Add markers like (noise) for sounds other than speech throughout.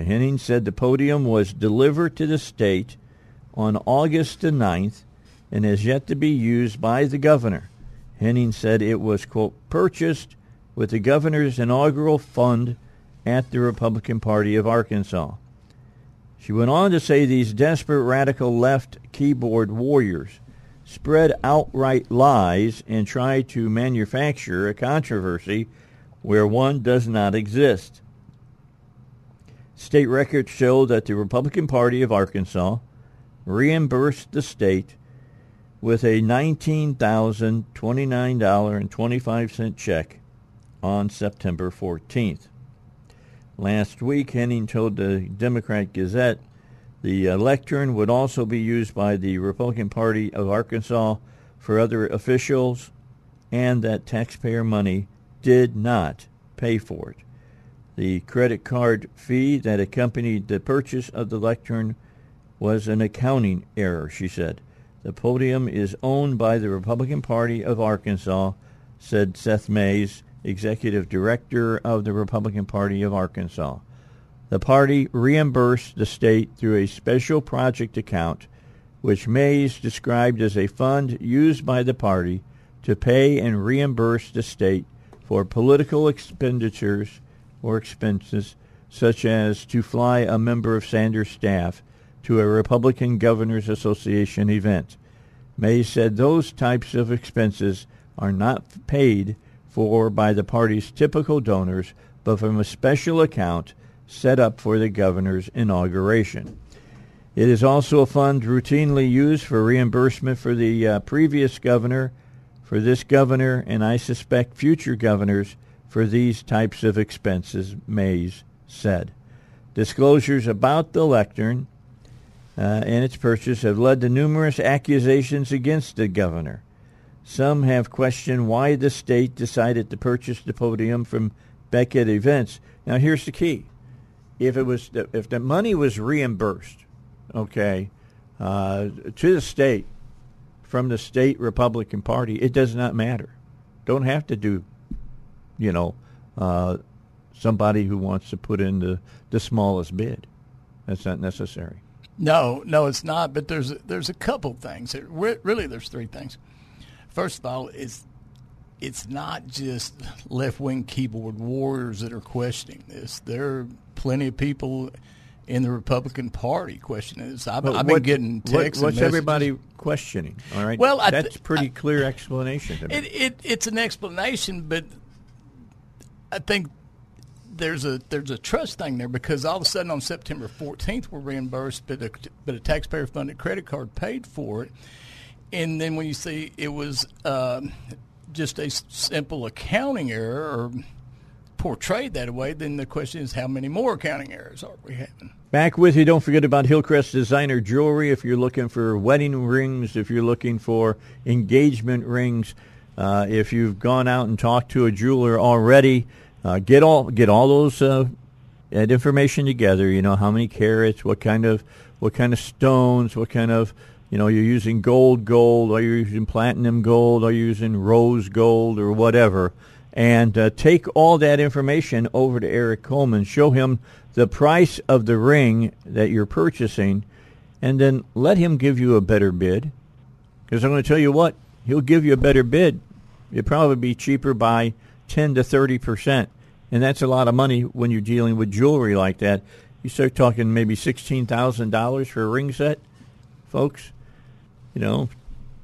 Henning said the podium was delivered to the state on August the 9th and has yet to be used by the governor. Henning said it was, quote, purchased with the governor's inaugural fund at the Republican Party of Arkansas. She went on to say these desperate radical left keyboard warriors spread outright lies and try to manufacture a controversy where one does not exist. State records show that the Republican Party of Arkansas reimbursed the state with a $19,029.25 check on September 14th. Last week, Henning told the Democrat Gazette the lectern would also be used by the Republican Party of Arkansas for other officials and that taxpayer money did not pay for it. The credit card fee that accompanied the purchase of the lectern was an accounting error, she said. The podium is owned by the Republican Party of Arkansas, said Seth Mays, executive director of the Republican Party of Arkansas. The party reimbursed the state through a special project account, which Mays described as a fund used by the party to pay and reimburse the state for political expenditures or expenses, such as to fly a member of Sanders' staff to a Republican Governors Association event. Mays said those types of expenses are not paid for by the party's typical donors, but from a special account set up for the governor's inauguration. It is also a fund routinely used for reimbursement for the uh, previous governor, for this governor, and I suspect future governors for these types of expenses, Mays said. Disclosures about the lectern uh, and its purchase have led to numerous accusations against the governor. Some have questioned why the state decided to purchase the podium from Beckett Events. Now, here's the key: if it was if the money was reimbursed, okay, uh, to the state from the state Republican Party, it does not matter. Don't have to do you know, uh, somebody who wants to put in the, the smallest bid. That's not necessary. No, no, it's not. But there's there's a couple things. really, there's three things. First of all, it's it's not just left wing keyboard warriors that are questioning this. There are plenty of people in the Republican Party questioning this. I've, I've been getting texts. What, what's everybody questioning? All right. Well, that's th- pretty clear explanation. It, it, it's an explanation, but I think there's a there's a trust thing there because all of a sudden on September 14th we're reimbursed, but a, but a taxpayer funded credit card paid for it, and then when you see it was uh, just a simple accounting error or portrayed that way, then the question is how many more accounting errors are we having? Back with you. Don't forget about Hillcrest Designer Jewelry. If you're looking for wedding rings, if you're looking for engagement rings, uh, if you've gone out and talked to a jeweler already, uh, get all get all those uh, information together. You know how many carats, what kind of what kind of stones, what kind of you know you're using gold, gold, are you using platinum gold, are you using rose gold, or whatever. And uh, take all that information over to Eric Coleman. Show him the price of the ring that you're purchasing, and then let him give you a better bid. Because I'm going to tell you what, he'll give you a better bid. It'll probably be cheaper by 10 to 30 percent, and that's a lot of money when you're dealing with jewelry like that. You start talking maybe sixteen thousand dollars for a ring set, folks. You know,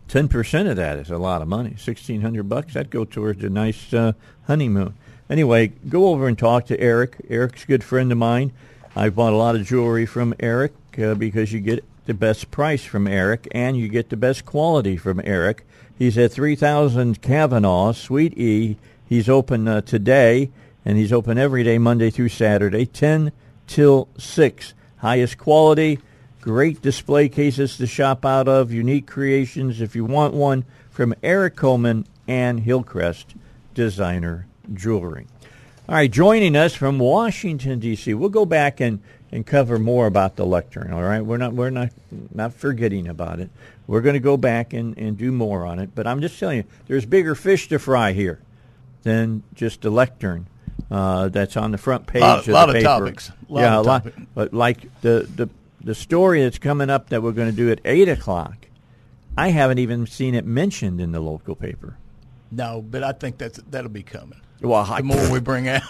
ten percent of that is a lot of money. Sixteen hundred bucks that go towards a nice uh, honeymoon. Anyway, go over and talk to Eric. Eric's a good friend of mine. I've bought a lot of jewelry from Eric uh, because you get the best price from Eric and you get the best quality from Eric. He's at 3000 Kavanaugh, Suite E, He's open uh, today, and he's open every day, Monday through Saturday, 10 till 6. Highest quality, great display cases to shop out of, unique creations if you want one from Eric Coleman and Hillcrest Designer Jewelry. All right, joining us from Washington D.C. We'll go back and, and cover more about the lectern. All right, we're not we're not not forgetting about it. We're going to go back and, and do more on it. But I'm just telling you, there's bigger fish to fry here than just a lectern uh, that's on the front page lot, of lot the of paper. topics. Lot yeah, of a lot. But like the, the the story that's coming up that we're going to do at eight o'clock, I haven't even seen it mentioned in the local paper. No, but I think that's that'll be coming. Well, I- the more we bring out,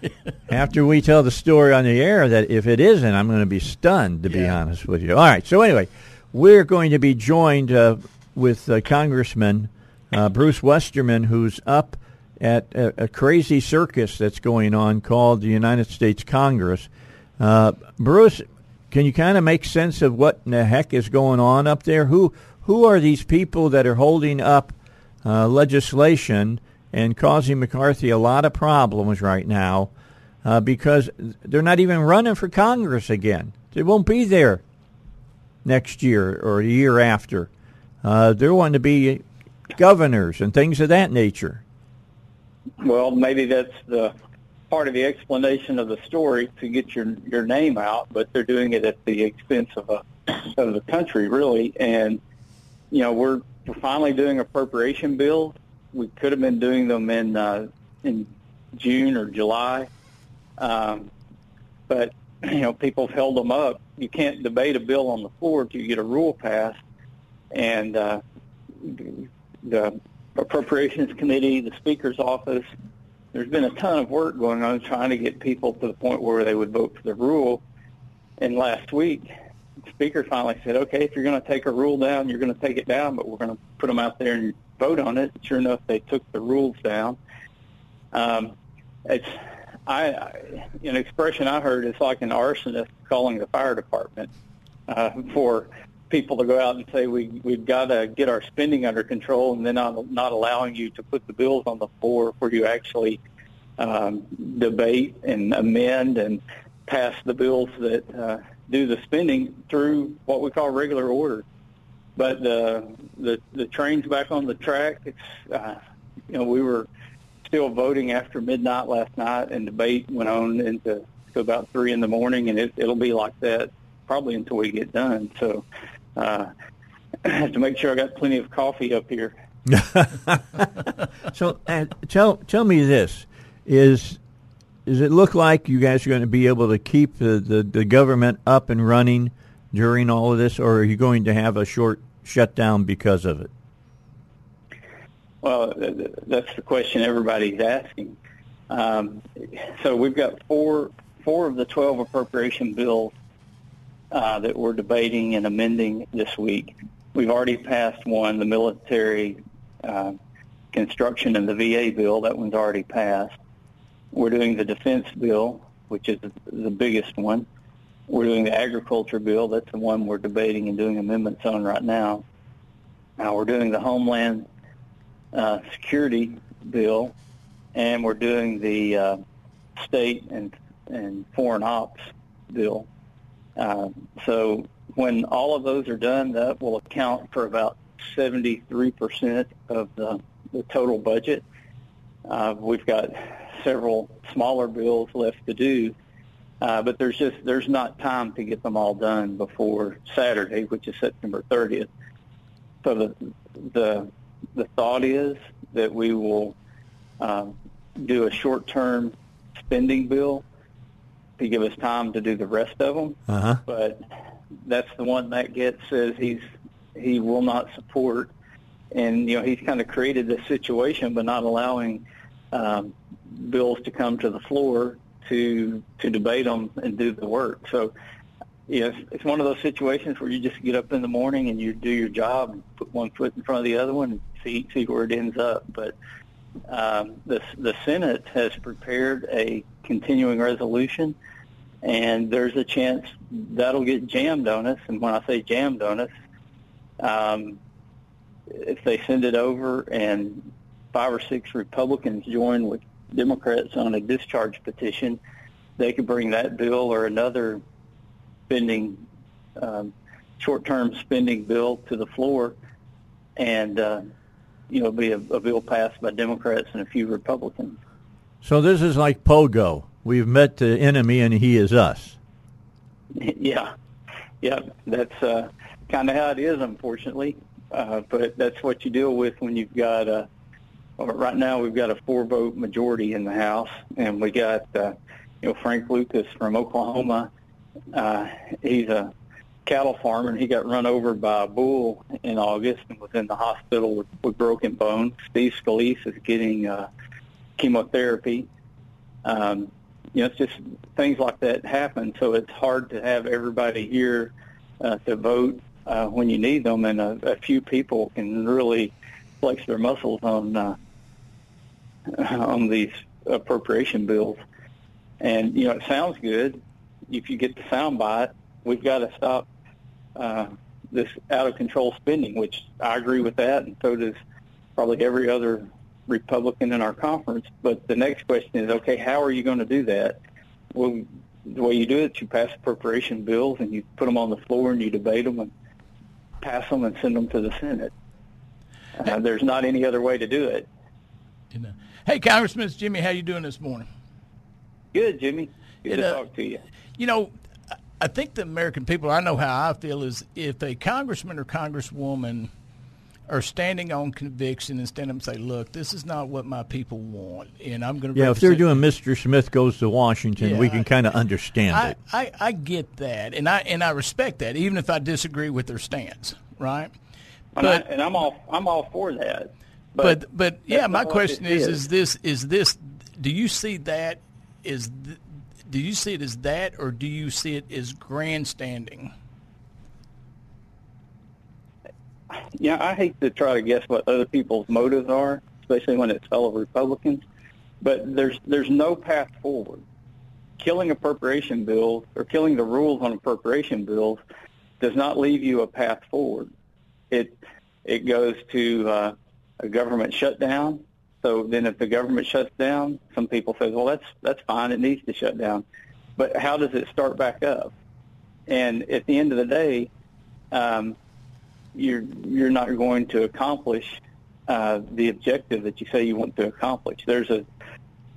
(laughs) after we tell the story on the air that if it isn't, I'm going to be stunned, to be honest with you. All right. So anyway, we're going to be joined uh, with uh, Congressman uh, Bruce Westerman, who's up at a, a crazy circus that's going on called the United States Congress. Uh, Bruce, can you kind of make sense of what the heck is going on up there? Who who are these people that are holding up uh, legislation and causing McCarthy a lot of problems right now uh, because they're not even running for Congress again. They won't be there next year or the year after. Uh, they're wanting to be governors and things of that nature. Well, maybe that's the part of the explanation of the story to get your your name out, but they're doing it at the expense of a of the country, really. And you know, we're we're finally doing appropriation bills. We could have been doing them in uh, in June or July, um, but you know, people have held them up. You can't debate a bill on the floor till you get a rule passed, and uh, the Appropriations Committee, the Speaker's office. There's been a ton of work going on trying to get people to the point where they would vote for the rule. And last week, the Speaker finally said, "Okay, if you're going to take a rule down, you're going to take it down, but we're going to put them out there and vote on it." Sure enough, they took the rules down. Um, it's I, an expression I heard is like an arsonist calling the fire department uh, for people to go out and say we we've got to get our spending under control, and then not not allowing you to put the bills on the floor where you actually um, debate and amend and pass the bills that uh, do the spending through what we call regular order. But the the the train's back on the track. It's uh, you know we were still voting after midnight last night, and debate went on into to about three in the morning, and it, it'll be like that probably until we get done. So uh, I (clears throat) have to make sure I got plenty of coffee up here. (laughs) So uh, tell tell me this: is does it look like you guys are going to be able to keep the, the, the government up and running during all of this, or are you going to have a short shutdown because of it? Well, th- th- that's the question everybody's asking. Um, so we've got four four of the twelve appropriation bills uh, that we're debating and amending this week. We've already passed one, the military uh, construction and the VA bill. That one's already passed. We're doing the defense bill, which is the biggest one. We're doing the agriculture bill. That's the one we're debating and doing amendments on right now. Now we're doing the homeland uh, security bill, and we're doing the uh, state and and foreign ops bill. Uh, so when all of those are done, that will account for about 73% of the, the total budget. Uh, we've got several smaller bills left to do, uh, but there's just there's not time to get them all done before Saturday, which is September 30th. So the the the thought is that we will um, do a short-term spending bill to give us time to do the rest of them. Uh-huh. But that's the one that gets says he's he will not support, and you know he's kind of created this situation by not allowing um, bills to come to the floor to to debate them and do the work. So. Yes, it's one of those situations where you just get up in the morning and you do your job and put one foot in front of the other one and see see where it ends up. But um, the the Senate has prepared a continuing resolution, and there's a chance that'll get jammed on us. And when I say jammed on us, um, if they send it over and five or six Republicans join with Democrats on a discharge petition, they could bring that bill or another spending, um, short-term spending bill to the floor, and uh, you know, be a, a bill passed by Democrats and a few Republicans. So this is like Pogo. We've met the enemy, and he is us. Yeah, yeah, that's uh, kind of how it is, unfortunately. Uh, but that's what you deal with when you've got a. Right now, we've got a four-vote majority in the House, and we got uh, you know Frank Lucas from Oklahoma. Uh, he's a cattle farmer, and he got run over by a bull in August and was in the hospital with, with broken bones. Steve Scalise is getting uh, chemotherapy. Um, you know, it's just things like that happen. So it's hard to have everybody here uh, to vote uh, when you need them, and a, a few people can really flex their muscles on uh, (laughs) on these appropriation bills. And you know, it sounds good if you get the sound bite. We've got to stop uh, this out of control spending, which I agree with that, and so does probably every other Republican in our conference. But the next question is, okay, how are you going to do that? Well, the way you do it, you pass appropriation bills and you put them on the floor and you debate them and pass them and send them to the Senate. Uh, there's not any other way to do it. Hey, Congressman, it's Jimmy. How you doing this morning? Good, Jimmy. Good it, to uh, talk to you. You know, I think the American people, I know how I feel, is if a congressman or congresswoman – are standing on conviction and stand up and say, "Look, this is not what my people want," and I'm going to. Yeah, if they're doing Mr. Smith goes to Washington, Yeah, we can kind of understand I, it. I, I get that, and I and I respect that, even if I disagree with their stance, right? And, I, But and I'm all I'm all for that. but but yeah, my question is: is. is this is this? Do you see that? Is th- do you see it as that, or do you see it as grandstanding? Yeah, I hate to try to guess what other people's motives are, especially when it's fellow Republicans. But there's there's no path forward. Killing appropriation bills or killing the rules on appropriation bills does not leave you a path forward. It it goes to uh, a government shutdown. So then, if the government shuts down, some people say, "Well, that's that's fine. It needs to shut down." But how does it start back up? And at the end of the day, um, you're you're not going to accomplish uh, the objective that you say you want to accomplish. There's a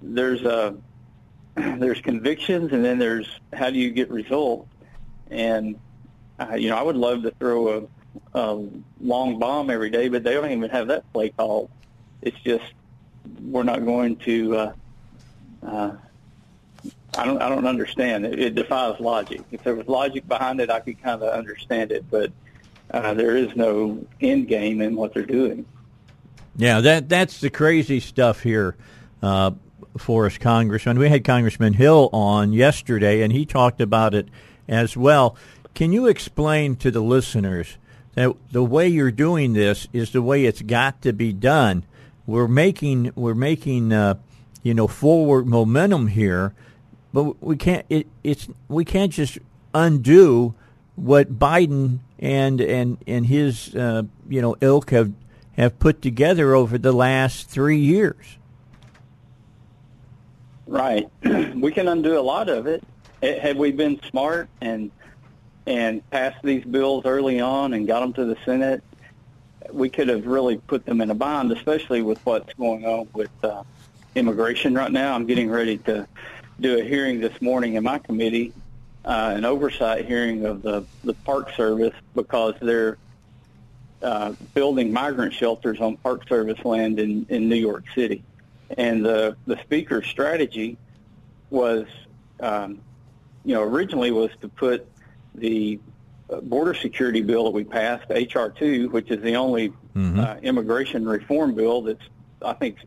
there's a (clears throat) there's convictions, and then there's how do you get results. And uh, you know, I would love to throw a, a long bomb every day, but they don't even have that play called. It's just we're not going to. Uh, uh, I don't. I don't understand. It, it defies logic. If there was logic behind it, I could kind of understand it. But uh, there is no end game in what they're doing. Yeah, that that's the crazy stuff here uh, for us, Congressman. We had Congressman Hill on yesterday, and he talked about it as well. Can you explain to the listeners that the way you're doing this is the way it's got to be done? We're making we're making uh, you know forward momentum here, but we can't it, it's we can't just undo what Biden and and and his uh, you know ilk have have put together over the last three years. Right. (clears throat) we can undo a lot of it. Eh, Had we been smart and and passed these bills early on and got them to the Senate, we could have really put them in a bind, especially with what's going on with uh, immigration right now. I'm getting ready to do a hearing this morning in my committee, uh, an oversight hearing of the, the Park Service because they're uh, building migrant shelters on Park Service land in, in New York City. And the, the speaker's strategy was, um, you know, originally was to put the uh, border security bill that we passed, H.R. 2, which is the only uh, immigration reform bill that's, I think,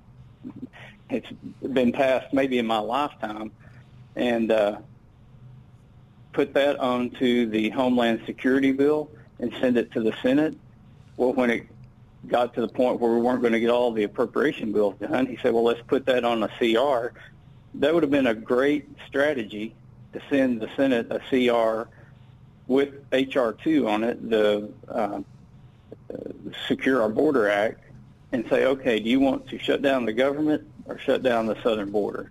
it's been passed maybe in my lifetime, and uh, put that onto the Homeland Security bill and send it to the Senate. Well, when it got to the point where we weren't going to get all the appropriation bills done, he said, well, let's put that on a CR. That would have been a great strategy to send the Senate a CR with H.R. 2 on it, the uh, Secure Our Border Act, and say, okay, do you want to shut down the government or shut down the southern border?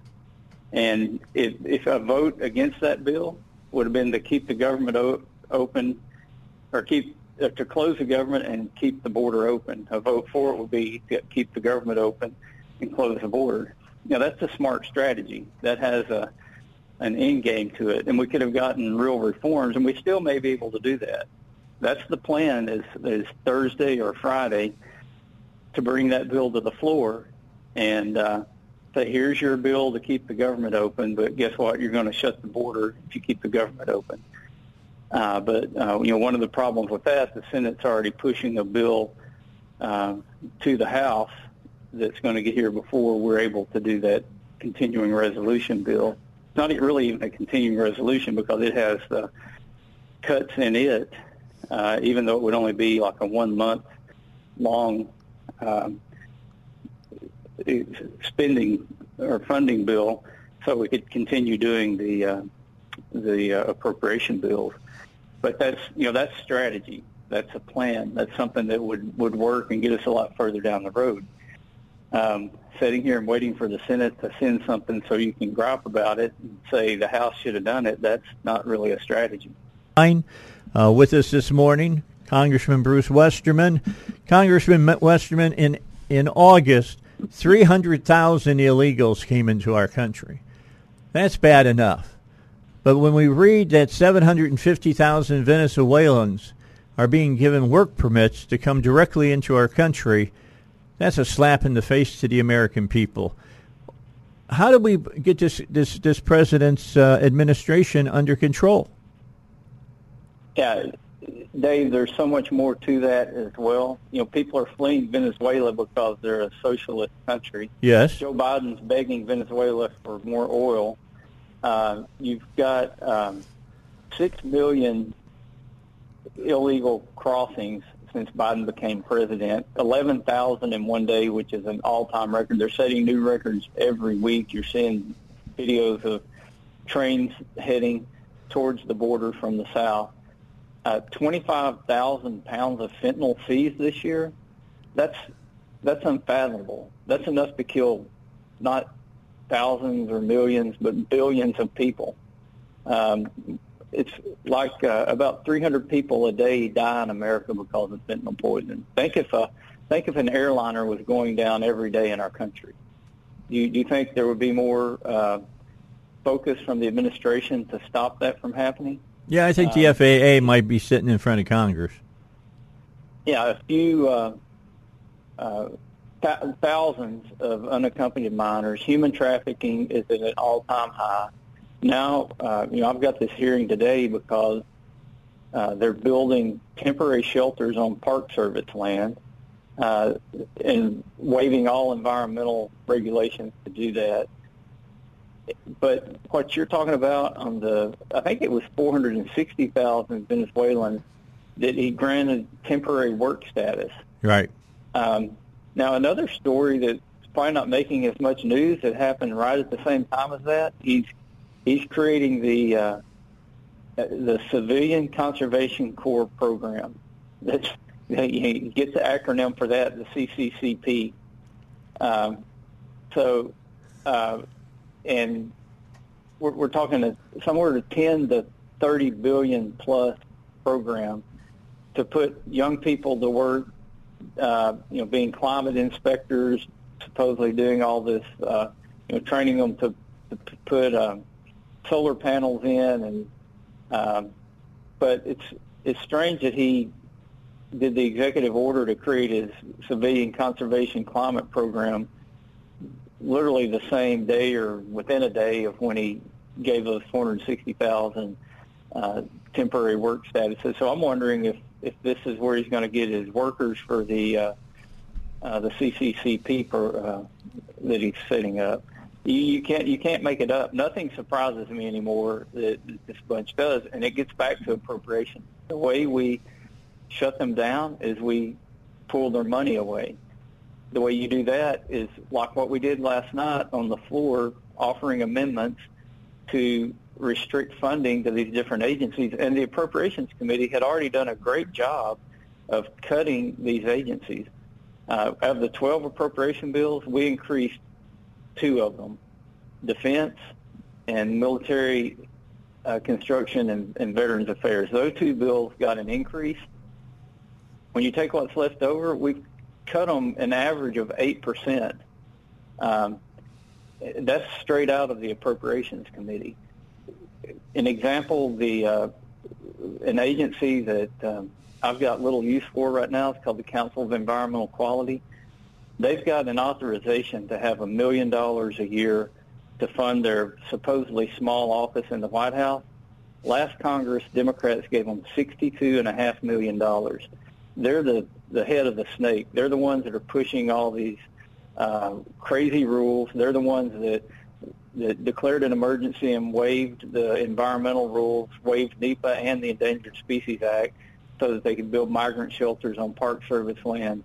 And if, if a vote against that bill would have been to keep the government o- open or keep uh, to close the government and keep the border open. A vote for it would be to keep the government open and close the border. Now that's a smart strategy. That has a an end game to it, and we could have gotten real reforms, and we still may be able to do that. That's the plan. Is is Thursday or Friday to bring that bill to the floor and uh, say, here's your bill to keep the government open, but guess what? You're going to shut the border if you keep the government open. Uh, but uh, you know, one of the problems with that, the Senate's already pushing a bill uh, to the House that's going to get here before we're able to do that continuing resolution bill. It's not really even a continuing resolution because it has the cuts in it, uh, even though it would only be like a one month long um, spending or funding bill, so we could continue doing the uh, the uh, appropriation bills. But that's you know that's strategy. That's a plan. That's something that would would work and get us a lot further down the road. Um, sitting here and waiting for the Senate to send something so you can gripe about it and say the House should have done it. That's not really a strategy. Uh, with us this morning, Congressman Bruce Westerman. Congressman Westerman, in in August, 300,000 illegals came into our country. That's bad enough. But when we read that 750,000 Venezuelans are being given work permits to come directly into our country, that's a slap in the face to the American people. How do we get this this this president's uh, administration under control? Yeah, Dave, there's so much more to that as well. You know, people are fleeing Venezuela because they're a socialist country. Yes. Joe Biden's begging Venezuela for more oil. Uh, you've got um, six million illegal crossings since Biden became president. 11,000 in one day, which is an all-time record. They're setting new records every week. You're seeing videos of trains heading towards the border from the south. Uh, 25,000 pounds of fentanyl seized this year. That's that's unfathomable. That's enough to kill not thousands or millions, but billions of people. Um, it's like uh, about 300 people a day die in America because of fentanyl poison. Think if a think if an airliner was going down every day in our country. Do you, you think there would be more uh, focus from the administration to stop that from happening? Yeah, I think the um, FAA might be sitting in front of Congress. Yeah, a few uh, uh, th- thousands of unaccompanied minors. Human trafficking is at an all-time high now, uh, you know, I've got this hearing today because uh, they're building temporary shelters on Park Service land uh, and waiving all environmental regulations to do that. But what you're talking about on the, I think it was 460,000 Venezuelans that he granted temporary work status. Right. Um, now, another story that's probably not making as much news that happened right at the same time as that, he's he's creating the uh, the Civilian Conservation Corps program. That's he gets the acronym for that, the CCCP. Um, so, uh, and we're, we're talking somewhere to 10 to 30 billion plus program to put young people to work, uh, you know, being climate inspectors, supposedly doing all this, uh, you know, training them to, to put um, solar panels in, and um, but it's it's strange that he did the executive order to create his civilian conservation climate program literally the same day or within a day of when he gave us 460,000 uh, temporary work statuses. So I'm wondering if, if this is where he's going to get his workers for the uh, uh, the CCCP per, uh, that he's setting up you, you can't you can't make it up. Nothing surprises me anymore that this bunch does, and it gets back to appropriation. The way we shut them down is we pull their money away. The way you do that is like what we did last night on the floor, offering amendments to restrict funding to these different agencies. And the Appropriations Committee had already done a great job of cutting these agencies. Uh, of the 12 appropriation bills, we increased two of them, defense and Military uh, Construction and, and Veterans Affairs. Those two bills got an increase. When you take what's left over, we've cut them an average of 8%. Um, that's straight out of the Appropriations Committee. An example, the uh, an agency that um, I've got little use for right now is called the Council of Environmental Quality. They've got an authorization to have a million dollars a year to fund their supposedly small office in the White House. Last Congress, Democrats gave them $62.5 million. They're the, the head of the snake. They're the ones that are pushing all these uh, crazy rules. They're the ones that, that declared an emergency and waived the environmental rules, waived NEPA and the Endangered Species Act so that they could build migrant shelters on Park Service land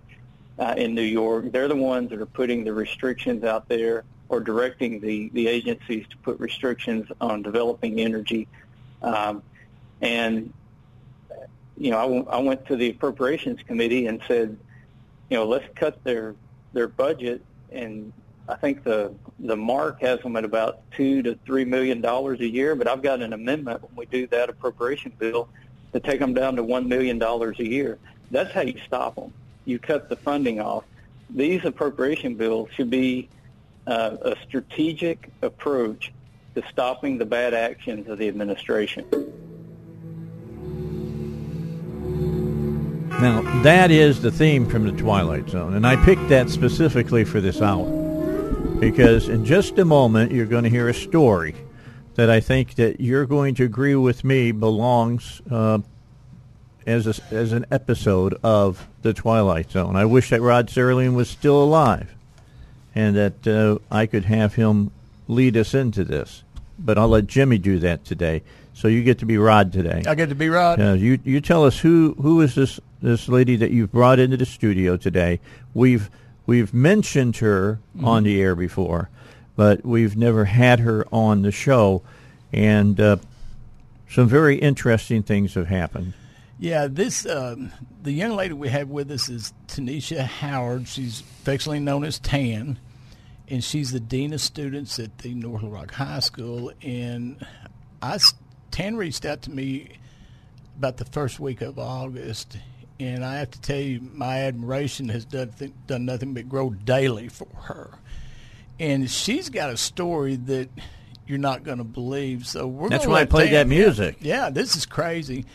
uh, in New York. They're the ones that are putting the restrictions out there or directing the, the agencies to put restrictions on developing energy. Um, and, you know, I, w- I went to the Appropriations Committee and said, you know, let's cut their, their budget. And I think the, the mark has them at about two to three million dollars a year, but I've got an amendment when we do that appropriation bill to take them down to $1 million a year. That's how you stop them. You cut the funding off. These appropriation bills should be uh, a strategic approach to stopping the bad actions of the administration. Now, that is the theme from the Twilight Zone, and I picked that specifically for this hour because in just a moment you're going to hear a story that I think that you're going to agree with me belongs uh, as a, as an episode of the Twilight Zone. I wish that Rod Serling was still alive, and that uh, I could have him lead us into this. But I'll let Jimmy do that today. So you get to be Rod today. I get to be Rod. You you tell us who who is this this lady that you've brought into the studio today? We've we've mentioned her mm-hmm. on the air before, but we've never had her on the show, and uh, some very interesting things have happened. Yeah, this um, the young lady we have with us is Tanisha Howard. She's affectionately known as Tan, and she's the dean of students at the North Rock High School. And I Tan reached out to me about the first week of August, and I have to tell you, my admiration has done th- done nothing but grow daily for her. And she's got a story that you're not going to believe. So we're that's why I played Tan, that music. Yeah, yeah, this is crazy.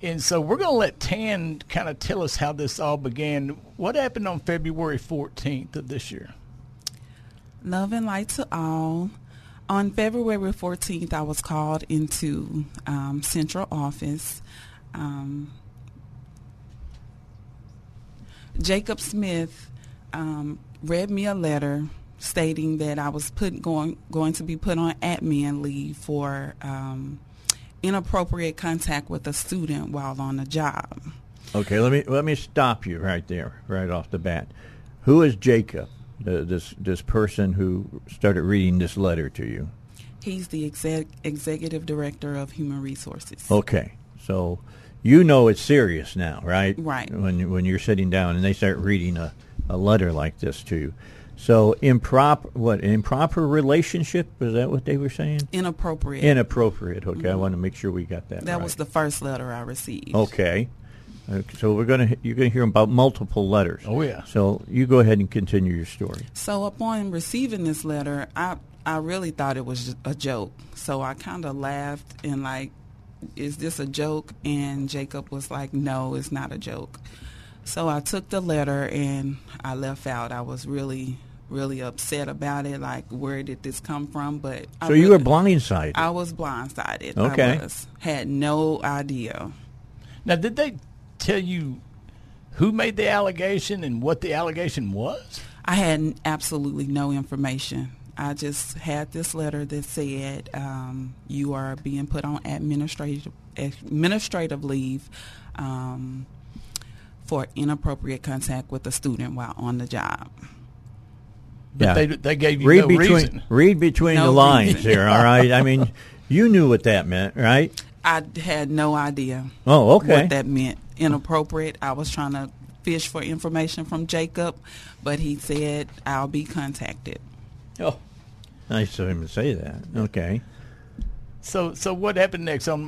And so we're going to let Tan kind of tell us how this all began. What happened on February 14th of this year? Love and light to all. On February 14th, I was called into um, central office. Um, Jacob Smith um, read me a letter stating that I was put going going to be put on admin leave for um, inappropriate contact with a student while on the job. Okay, let me let me stop you right there, right off the bat. Who is Jacob? The, this this person who started reading this letter to you? He's the exec, executive director of human resources. Okay, so you know it's serious now, right? Right. When when you're sitting down and they start reading a, a letter like this to you. So improper what improper relationship is that what they were saying? Inappropriate. Inappropriate. Okay, mm-hmm. I want to make sure we got that. That right. was the first letter I received. Okay. So we're going to you're going to hear about multiple letters. Oh yeah. So you go ahead and continue your story. So upon receiving this letter, I I really thought it was a joke. So I kind of laughed and like, is this a joke? And Jacob was like, no, it's not a joke. So I took the letter and I left out. I was really really upset about it. Like, where did this come from? But so really, you were blindsided. I was blindsided. Okay, I was, had no idea. Now, did they tell you who made the allegation and what the allegation was? I had absolutely no information. I just had this letter that said um, you are being put on administrative administrative leave um, for inappropriate contact with a student while on the job. But yeah. they, they gave you read no between, reason. Read between no the lines here, all right? I mean, (laughs) you knew what that meant, right? I had no idea. Oh, okay. What that meant inappropriate. I was trying to fish for information from Jacob, but he said I'll be contacted. Oh, nice of him to say that. Okay. So, so what happened next? On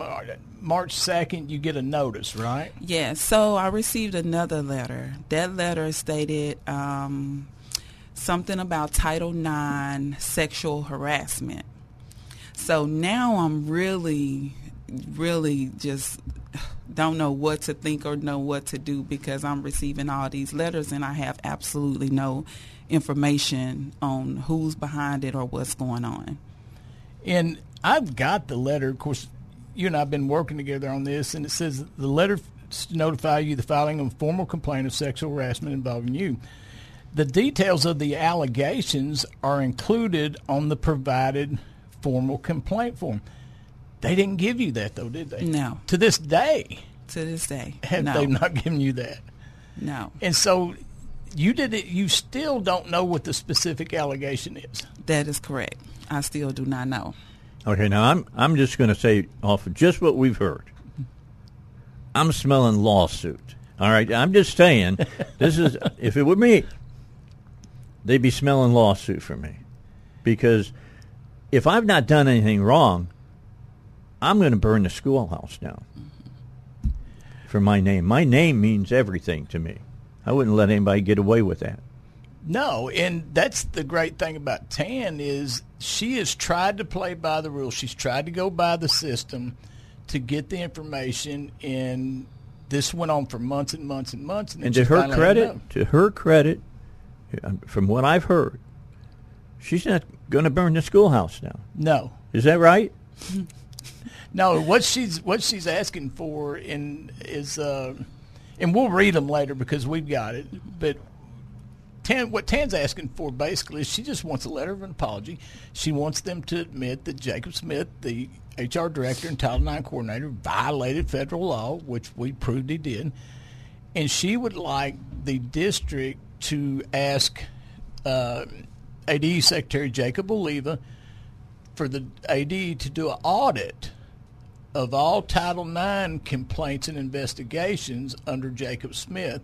March 2nd, you get a notice, right? Yes. So I received another letter. That letter stated um, something about Title IX sexual harassment. So now I'm really, really just don't know what to think or know what to do because I'm receiving all these letters and I have absolutely no information on who's behind it or what's going on. And I've got the letter. Of course, you and I have been working together on this, and it says the letter to notify you the filing of a formal complaint of sexual harassment involving you. The details of the allegations are included on the provided formal complaint form. They didn't give you that, though, did they? No. To this day, To this day, have no, they not given you that? no. And so you did it. You still don't know what the specific allegation is. That is correct. I still do not know. Okay, now I'm I'm just going to say off of just what we've heard. I'm smelling lawsuit. All right, I'm just saying (laughs) this is if it were me, they'd be smelling lawsuit for me, because if I've not done anything wrong, I'm going to burn the schoolhouse down for my name. My name means everything to me. I wouldn't let anybody get away with that. No, and that's the great thing about Tan is she has tried to play by the rules. She's tried to go by the system to get the information, and this went on for months and months and months. And, And to her credit, to her credit, from what I've heard, she's not going to burn the schoolhouse down. no, Is that right? (laughs) no. What she's what she's asking for in is, uh, and we'll read them later because we've got it. But Tan, what Tan's asking for basically is she just wants a letter of an apology. She wants them to admit that Jacob Smith, the HR director and Title IX coordinator, violated federal law, which we proved he did. And she would like the district to ask uh, Secretary Jacob Oliva for the AD to do an audit of all Title IX complaints and investigations under Jacob Smith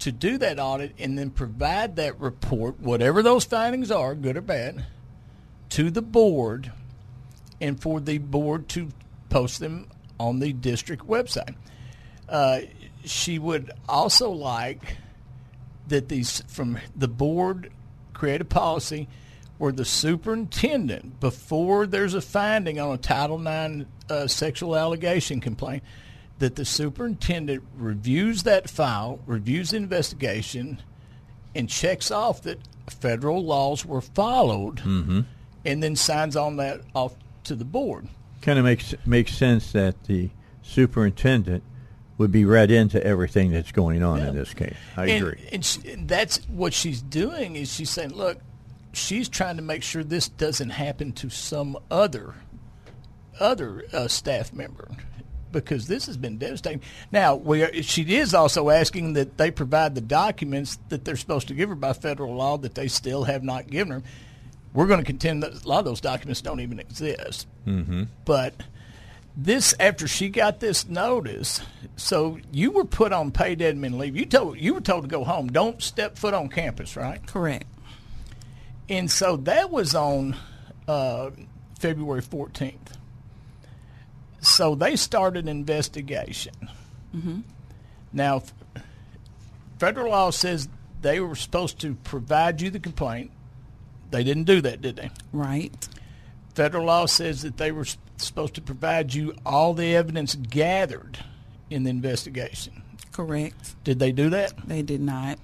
to do that audit and then provide that report, whatever those findings are, good or bad, to the board and for the board to post them on the district website. Uh, she would also like that these from the board create a policy where the superintendent, before there's a finding on a Title IX uh, sexual allegation complaint, that the superintendent reviews that file, reviews the investigation, and checks off that federal laws were followed, and then signs on that off to the board. Kind of makes makes sense that the superintendent would be read into everything that's going on in this case. I and, agree. And she, and that's what she's doing is she's saying, look, she's trying to make sure this doesn't happen to some other other uh, staff member because this has been devastating. Now, we are, she is also asking that they provide the documents that they're supposed to give her by federal law that they still have not given her. We're going to contend that a lot of those documents don't even exist. Mm-hmm. But this after she got this notice, so you were put on paid admin leave. You told you were told to go home. Don't step foot on campus, right? Correct. And so that was on uh, February 14th. So they started an investigation. Mm-hmm. Now, federal law says they were supposed to provide you the complaint. They didn't do that, did they? Right. Federal law says that they were supposed to provide you all the evidence gathered in the investigation. Correct. Did they do that? They did not.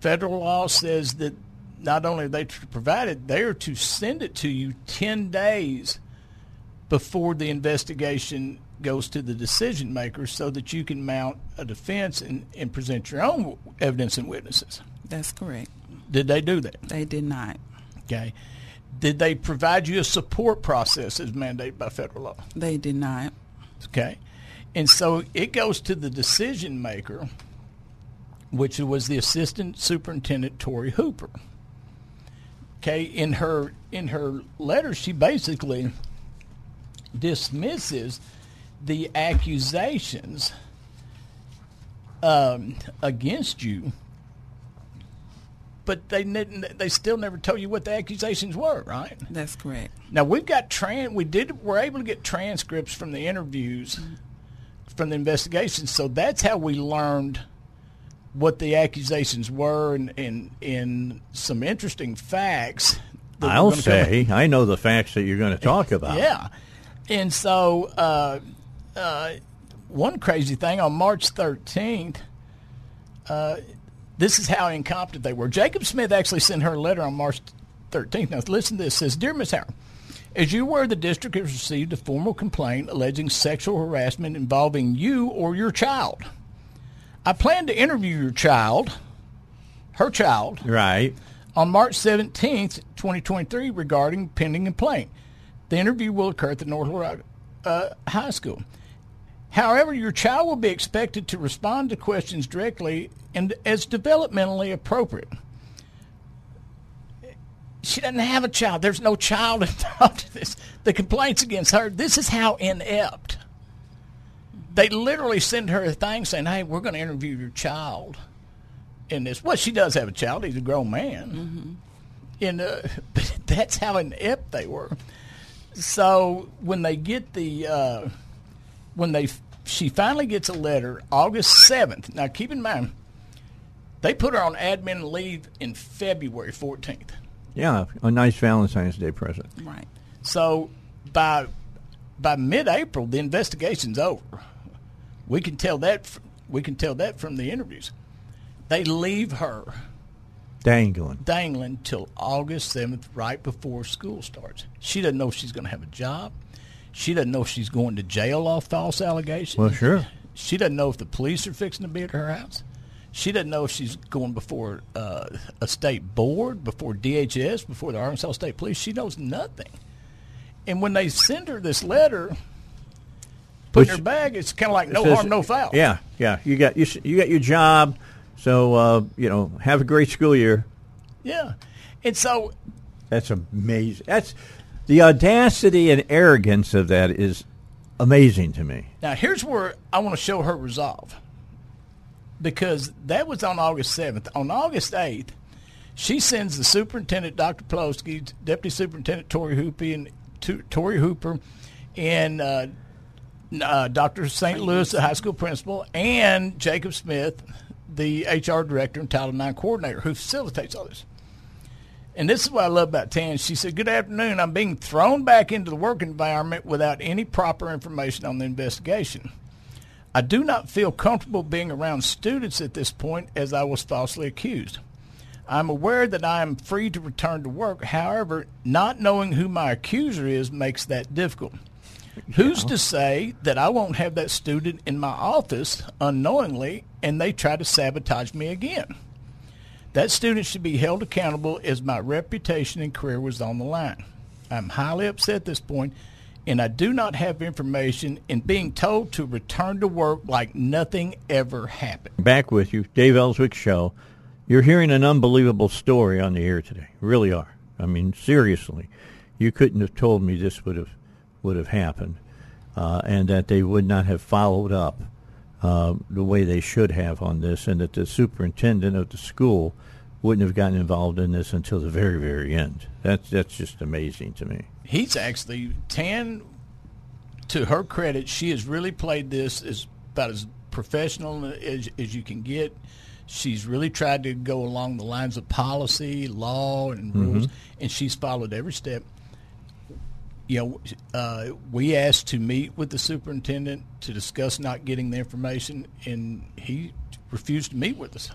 Federal law says that not only are they to provide it, they are to send it to you 10 days before the investigation goes to the decision maker so that you can mount a defense and, and present your own evidence and witnesses. That's correct. Did they do that? They did not. Okay. Did they provide you a support process as mandated by federal law? They did not. Okay. And so it goes to the decision maker, which was the assistant superintendent Tori Hooper. Okay, in her in her letter she basically dismisses the accusations um, against you but they they still never told you what the accusations were, right? That's correct. Now we've got tran we did we're able to get transcripts from the interviews mm-hmm. from the investigation, so that's how we learned what the accusations were and and, and some interesting facts. I'll say I know the facts that you're going to talk about. Yeah, and so uh, uh, one crazy thing on March 13th. Uh, this is how incompetent they were. Jacob Smith actually sent her a letter on March 13th. Now, listen to this. It says, Dear Ms. Howard, as you were, the district has received a formal complaint alleging sexual harassment involving you or your child. I plan to interview your child, her child, right, on March 17th, 2023, regarding pending complaint. The interview will occur at the North uh, High School. However, your child will be expected to respond to questions directly and as developmentally appropriate. She doesn't have a child. There's no child (laughs) involved in this. The complaints against her, this is how inept. They literally send her a thing saying, hey, we're going to interview your child in this. Well, she does have a child. He's a grown man. Mm-hmm. And, uh, (laughs) but that's how inept they were. So when they get the... Uh, when they she finally gets a letter August 7th. Now keep in mind, they put her on admin leave in February 14th. Yeah, a nice Valentine's Day present. Right. So by by mid-April, the investigation's over. We can tell that we can tell that from the interviews. They leave her dangling dangling till August 7th right before school starts. She doesn't know if she's going to have a job. She doesn't know if she's going to jail off false allegations. Well, sure. She doesn't know if the police are fixing to be at her house. She doesn't know if she's going before uh, a state board, before DHS, before the Arkansas State Police. She knows nothing. And when they send her this letter, put in her bag, it's kind of like no says, harm, no foul. Yeah, yeah. You got you, you got your job, so uh, you know have a great school year. Yeah, and so that's amazing. That's the audacity and arrogance of that is amazing to me. Now, here's where I want to show her resolve. Because that was on August 7th. On August 8th, she sends the superintendent, Dr. Plosky, Deputy Superintendent Tori Hooper, and Tori Hooper, and uh, uh, Dr. St. Louis, the high school principal, and Jacob Smith, the HR director and Title IX coordinator, who facilitates all this. And this is what I love about Tan. She said, Good afternoon. I'm being thrown back into the work environment without any proper information on the investigation. I do not feel comfortable being around students at this point as I was falsely accused. I'm aware that I am free to return to work. However, not knowing who my accuser is makes that difficult. Who's to say that I won't have that student in my office unknowingly and they try to sabotage me again? That student should be held accountable as my reputation and career was on the line. I'm highly upset at this point, and I do not have information and being told to return to work like nothing ever happened. Back with you, Dave Elswick Show. You're hearing an unbelievable story on the air today. Really are. I mean, seriously. You couldn't have told me this would have would have happened, uh, and that they would not have followed up uh, the way they should have on this, and that the superintendent of the school wouldn't have gotten involved in this until the very, very end. That's that's just amazing to me. He's actually Tan. To her credit, she has really played this as about as professional as, as you can get. She's really tried to go along the lines of policy, law, and rules, mm-hmm. and she's followed every step you know, uh, we asked to meet with the superintendent to discuss not getting the information, and he refused to meet with us,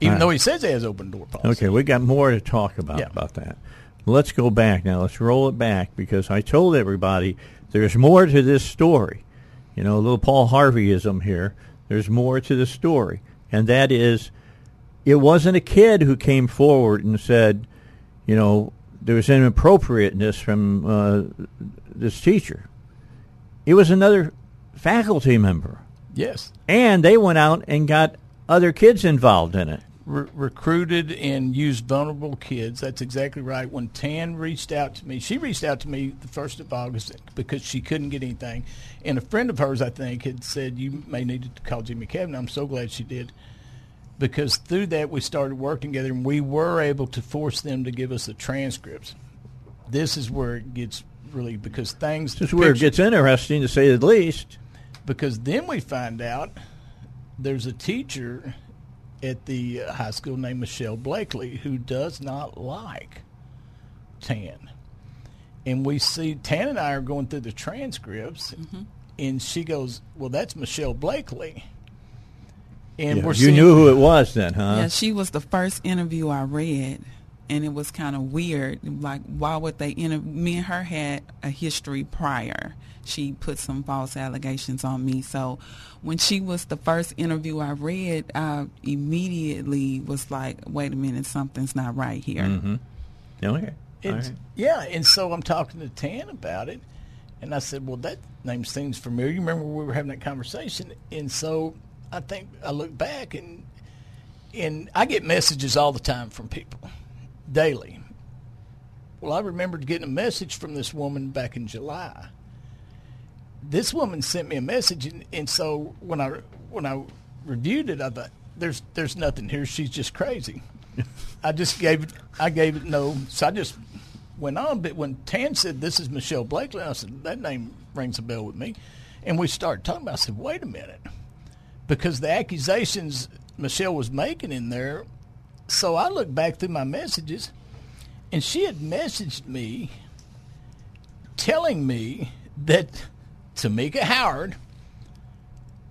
even right. though he says he has open door policy. Okay, we got more to talk about yeah. about that. Let's go back now. Let's roll it back because I told everybody there's more to this story. You know, a little Paul Harveyism here. There's more to the story, and that is, it wasn't a kid who came forward and said, you know, there was inappropriateness from uh, this teacher. It was another faculty member. Yes. And they went out and got other kids involved in it. Re- recruited and used vulnerable kids. That's exactly right. When Tan reached out to me, she reached out to me the 1st of August because she couldn't get anything. And a friend of hers, I think, had said, You may need to call Jimmy Cavin. I'm so glad she did. Because through that we started working together and we were able to force them to give us the transcripts. This is where it gets really because things. This is where it gets interesting to say the least. Because then we find out there's a teacher at the uh, high school named Michelle Blakely who does not like Tan. And we see Tan and I are going through the transcripts, mm-hmm. and she goes, "Well, that's Michelle Blakely." And yeah, we're you knew who it was then, huh? Yeah, she was the first interview I read, and it was kind of weird. Like, why would they? Inter- me and her had a history prior. She put some false allegations on me. So, when she was the first interview I read, I immediately was like, "Wait a minute, something's not right here." Mm-hmm. Okay. Right. Yeah, and so I'm talking to Tan about it, and I said, "Well, that name seems familiar." You remember we were having that conversation, and so I think I look back and and I get messages all the time from people daily. Well, I remembered getting a message from this woman back in July. This woman sent me a message, and, and so when I when I reviewed it, I thought there's there's nothing here. She's just crazy. I just gave it. I gave it no. So I just went on. But when Tan said this is Michelle Blakely, I said that name rings a bell with me, and we started talking about. I said, wait a minute because the accusations Michelle was making in there. So I looked back through my messages, and she had messaged me telling me that Tamika Howard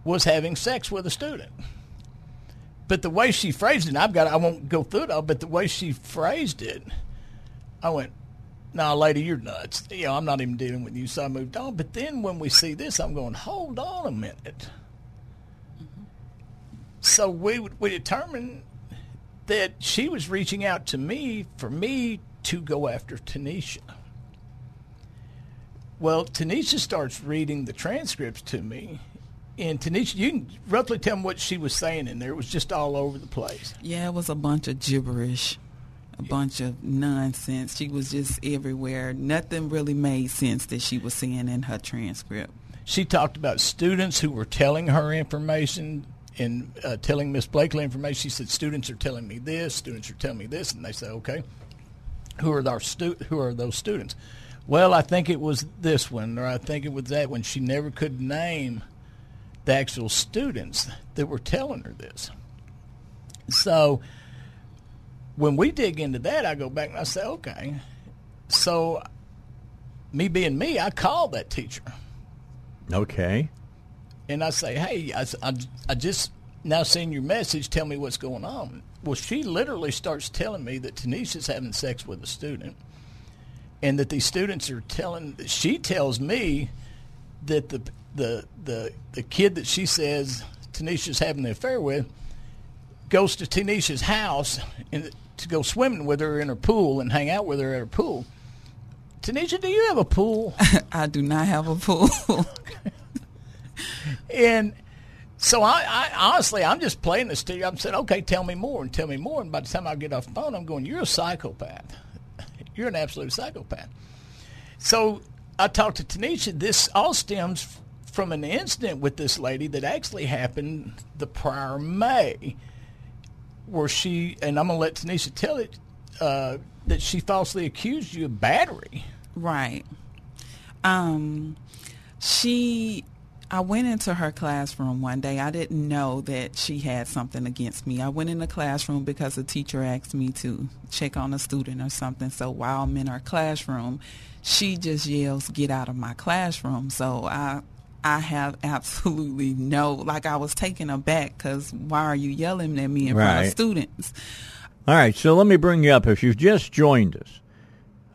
was having sex with a student. But the way she phrased it, I've got I won't go through it all, but the way she phrased it, I went, "Nah, lady, you're nuts. You know, I'm not even dealing with you." So I moved on. But then when we see this, I'm going, "Hold on a minute." So we we determined that she was reaching out to me for me to go after Tanisha. Well, Tanisha starts reading the transcripts to me. And Tanisha, you can roughly tell me what she was saying in there. It was just all over the place. Yeah, it was a bunch of gibberish, a yeah. bunch of nonsense. She was just everywhere. Nothing really made sense that she was saying in her transcript. She talked about students who were telling her information in uh, telling Miss Blakely information. She said, "Students are telling me this. Students are telling me this," and they say, "Okay, who are our stu- Who are those students?" Well, I think it was this one, or I think it was that one. She never could name the actual students that were telling her this. So when we dig into that, I go back and I say, "Okay." So me being me, I called that teacher. Okay and I say, hey, I, I, I just now seen your message. Tell me what's going on. Well, she literally starts telling me that Tanisha's having sex with a student, and that these students are telling. She tells me that the the the the kid that she says Tanisha's having the affair with goes to Tanisha's house and to go swimming with her in her pool and hang out with her at her pool. Tanisha, do you have a pool? (laughs) I do not have a pool. (laughs) and so I, I, honestly, I'm just playing this to you. I'm saying, okay, tell me more and tell me more. And by the time I get off the phone, I'm going, you're a psychopath. (laughs) You're an absolute psychopath. So I talked to Tanisha. This all stems from an incident with this lady that actually happened the prior May, where she and I'm gonna let Tanisha tell it uh, that she falsely accused you of battery. Right. Um, she I went into her classroom one day. I didn't know that she had something against me. I went in the classroom because a teacher asked me to check on a student or something. So while I'm in her classroom, she just yells, "Get out of my classroom!" So I, I have (laughs) absolutely no like I was taken aback because why are you yelling at me in right. front of students? All right, so let me bring you up. If you've just joined us,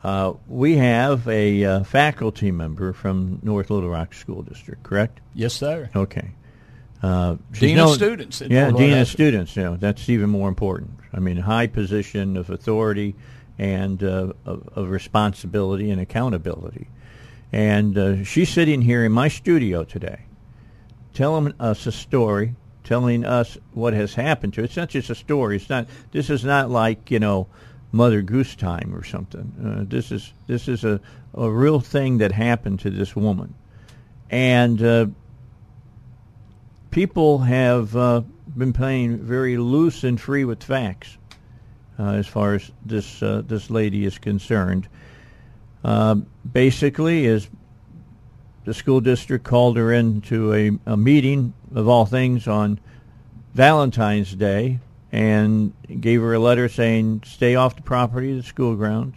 uh, we have a uh, faculty member from North Little Rock School District, correct? Yes, sir. Okay. Uh, dean known, of students. Yeah, dean of students. You know, that's even more important. I mean, high position of authority and uh, of, of, responsibility and accountability. And uh, she's sitting here in my studio today, telling us a story, telling us what has happened to her. It's not just a story. It's not. This is not like you know Mother Goose time or something. Uh, this is this is a, a real thing that happened to this woman, and uh, people have uh, been playing very loose and free with facts uh, as far as this uh, this lady is concerned. Uh, basically, is the school district called her into a, a meeting of all things on Valentine's Day and gave her a letter saying, "Stay off the property the school grounds.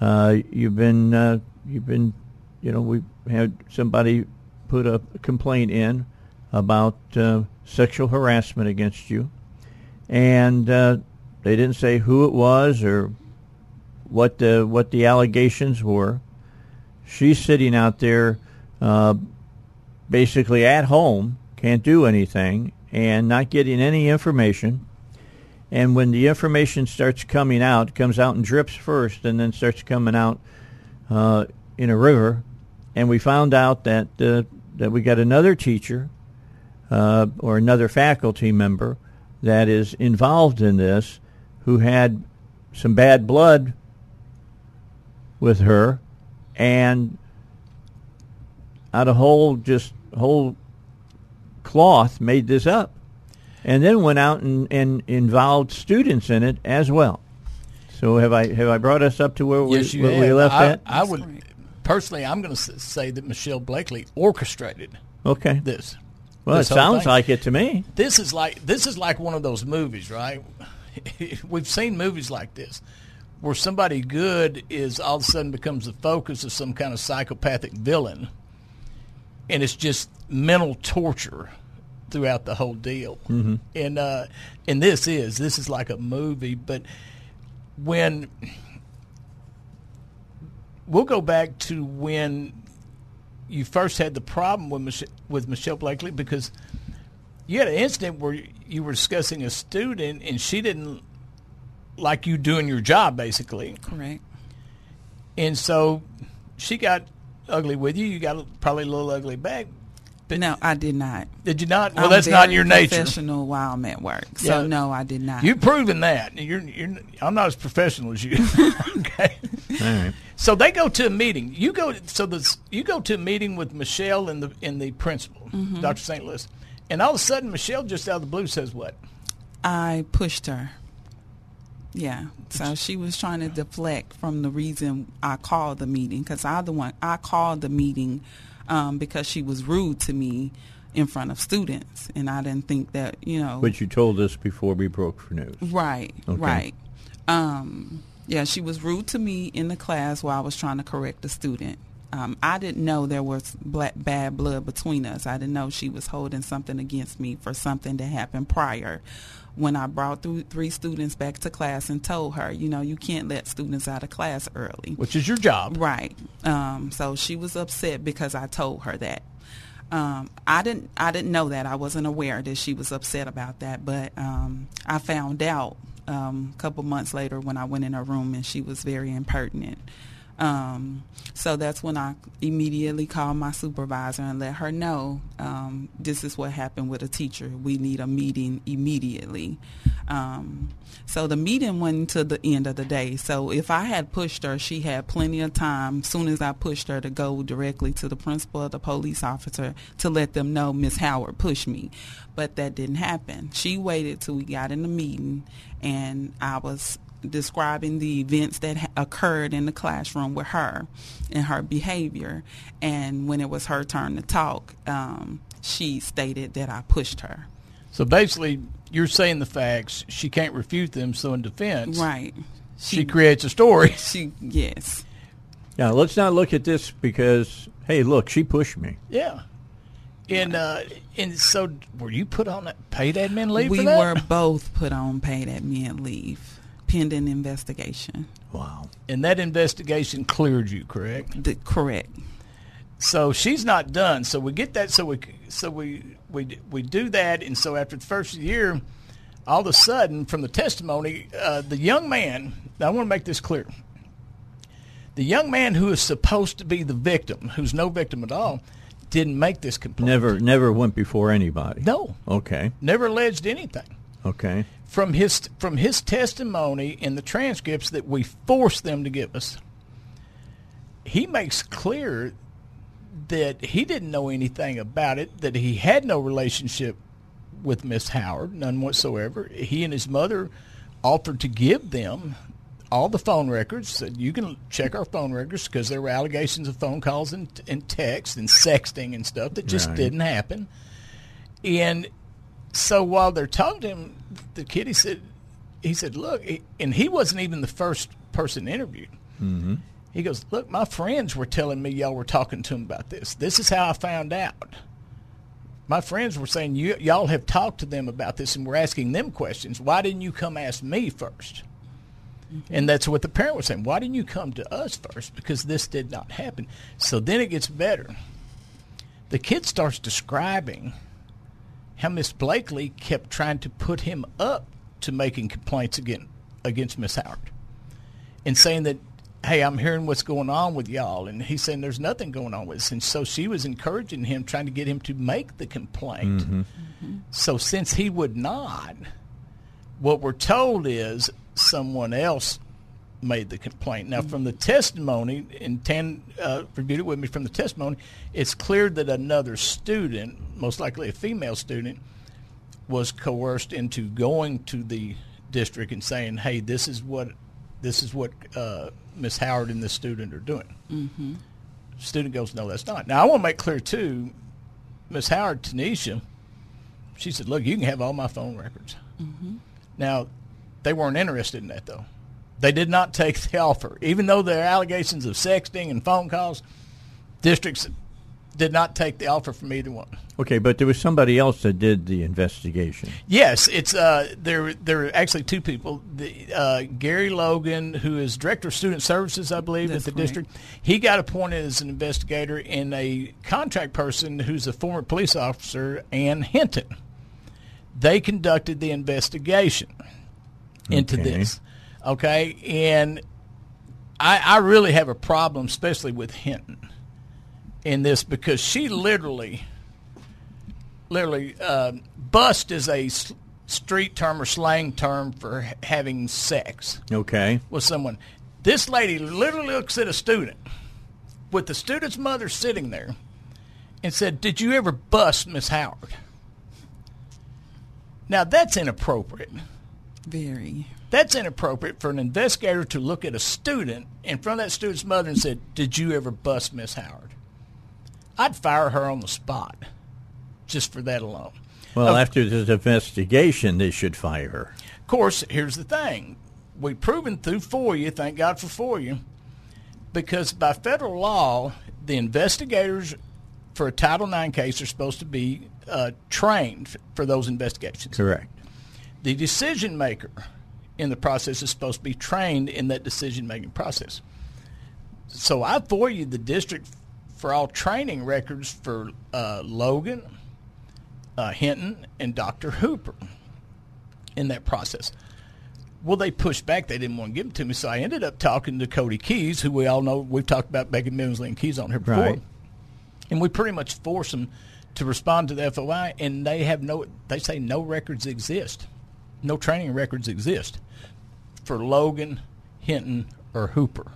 Uh, you've been uh, you've been, you know, we had somebody put a complaint in about uh, sexual harassment against you, and uh, they didn't say who it was or what the what the allegations were. She's sitting out there, uh, basically at home, can't do anything, and not getting any information. And when the information starts coming out, comes out in drips first, and then starts coming out uh, in a river. And we found out that uh, that we got another teacher uh, or another faculty member that is involved in this, who had some bad blood with her, and out of whole just whole cloth made this up, and then went out and, and involved students in it as well. So have I have I brought us up to where we, Yes, you where we left I, at? I would personally, I'm going to say that Michelle Blakely orchestrated Okay. this. Well, it this whole sounds thing. like it to me. this is like this is like one of those movies, right? (laughs) We've seen movies like this where somebody good is all of a sudden becomes the focus of some kind of psychopathic villain, and it's just mental torture throughout the whole deal. Mm-hmm. And uh, and this is this is like a movie, but when we'll go back to when you first had the problem with Mich- with Michelle Blakely because you had an incident where you were discussing a student and she didn't like you doing your job basically, Correct. and so she got ugly with you. You got probably a little ugly back. But No, I did not. did you not? Well, I'm that's not very your nature. Professional while I'm at work, so Yeah. no, I did not. You've proven that. You're, you're, I'm not as professional as you. (laughs) okay. All right. So they go to a meeting. You go. So the you go to a meeting with Michelle and the and the principal, Mm-hmm. Dr. St. Louis, and all of a sudden Michelle just out of the blue says what? I pushed her. Yeah, so she was trying to deflect from the reason I called the meeting because I the one I called the meeting um, because she was rude to me in front of students, and I didn't think that you know. But you told us before we broke for news. Right, Okay. right. Um, yeah, she was rude to me in the class while I was trying to correct a student. Um, I didn't know there was black, bad blood between us. I didn't know she was holding something against me for something that happened prior. When I brought through three students back to class and told her, you know, you can't let students out of class early. Which is your job. Right. Um, so she was upset because I told her that. Um, I didn't. I didn't know that. I wasn't aware that she was upset about that. But um, I found out um, a couple months later when I went in her room and she was very impertinent. Um, so that's when I immediately called my supervisor and let her know um, this is what happened with a teacher. We need a meeting immediately. Um, so the meeting went to the end of the day. So if I had pushed her, she had plenty of time. Soon as I pushed her to go directly to the principal or the police officer to let them know Miss Howard pushed me, but that didn't happen. She waited till we got in the meeting, and I was describing the events that ha- occurred in the classroom with her and her behavior. And when it was her turn to talk, um, she stated that I pushed her. So basically, you're saying the facts. She can't refute them. So in defense, Right. she creates a story. (laughs) She yes. Now let's not look at this because hey, look, she pushed me. Yeah. And uh, and so were you put on that paid admin leave we for that? were both put on paid admin leave pending investigation. Wow. and that investigation cleared you, correct? The, correct. So she's not done. So we get that. So we so we we we do that, and so after the first year, all of a sudden, from the testimony, uh, the young man. Now I want to make this clear. The young man who is supposed to be the victim, who's no victim at all, didn't make this complaint. Never, never went before anybody. No. Okay. Never alleged anything. Okay. From his from his testimony in the transcripts that we forced them to give us, he makes clear that he didn't know anything about it, that he had no relationship with Miss Howard, none whatsoever. He and his mother offered to give them all the phone records. Said you can check our phone records because there were allegations of phone calls and, and text and sexting and stuff that just Right. didn't happen. And so while they're talking to him, the kid he said, he said, look, and he wasn't even the first person interviewed. Mm-hmm. He goes, look, my friends were telling me y'all were talking to him about this. This is how I found out. My friends were saying you, y'all have talked to them about this and we're asking them questions. Why didn't you come ask me 1st And that's what the parent was saying. Why didn't you come to us first? Because this did not happen. So then it gets better. The kid starts describing how Miss Blakely kept trying to put him up to making complaints against against Miss Howard, and saying that, "Hey, I'm hearing what's going on with y'all," and he's saying there's nothing going on with us, and so she was encouraging him, trying to get him to make the complaint. Mm-hmm. Mm-hmm. So since he would not, what we're told is someone else made the complaint. Now, from the testimony, and Tan uh, reviewed it with me from the testimony, it's clear that another student, most likely a female student, was coerced into going to the district and saying, "Hey, this is what this is what uh, Miss Howard and this student are doing." Mm-hmm. Student goes, "No, that's not." Now, I want to make clear too, Miss Howard, Tanisha, she said, "Look, you can have all my phone records." Now, they weren't interested in that though. They did not take the offer, even though there are allegations of sexting and phone calls. Districts did not take the offer from either one. Okay, but there was somebody else that did the investigation. Yes, it's uh, there. There are actually two people. The, uh, Gary Logan, who is director of student services, I believe, That's at the correct. district, he got appointed as an investigator, and a contract person who's a former police officer, Ann Hinton. They conducted the investigation into Okay. this. Okay, and I, I really have a problem, especially with Hinton, in this because she literally literally uh, bust is a street term or slang term for having sex Okay. with someone. This lady literally looks at a student with the student's mother sitting there and said, "Did you ever bust Miss Howard?" Now that's inappropriate. Very. That's inappropriate for an investigator to look at a student in front of that student's mother and said, "Did you ever bust Miss Howard?" I'd fire her on the spot, just for that alone. Well, after this investigation, they should fire her. Of course, here's the thing. We've proven through FOIA, thank God for FOIA, because by federal law, the investigators for a Title IX case are supposed to be uh, trained for those investigations. Correct. The decision maker in the process is supposed to be trained in that decision making process. So I FOIA the district for all training records for uh, Logan, uh, Hinton, and Dr. Hooper in that process. Well, they pushed back. They didn't want to give them to me, so I ended up talking to Cody Kees, who we all know. We've talked about Bequette Billingsley and Kees on here before, Right. and we pretty much force them to respond to the FOI, and they have no. They say no records exist, no training records exist for Logan, Hinton, or Hooper.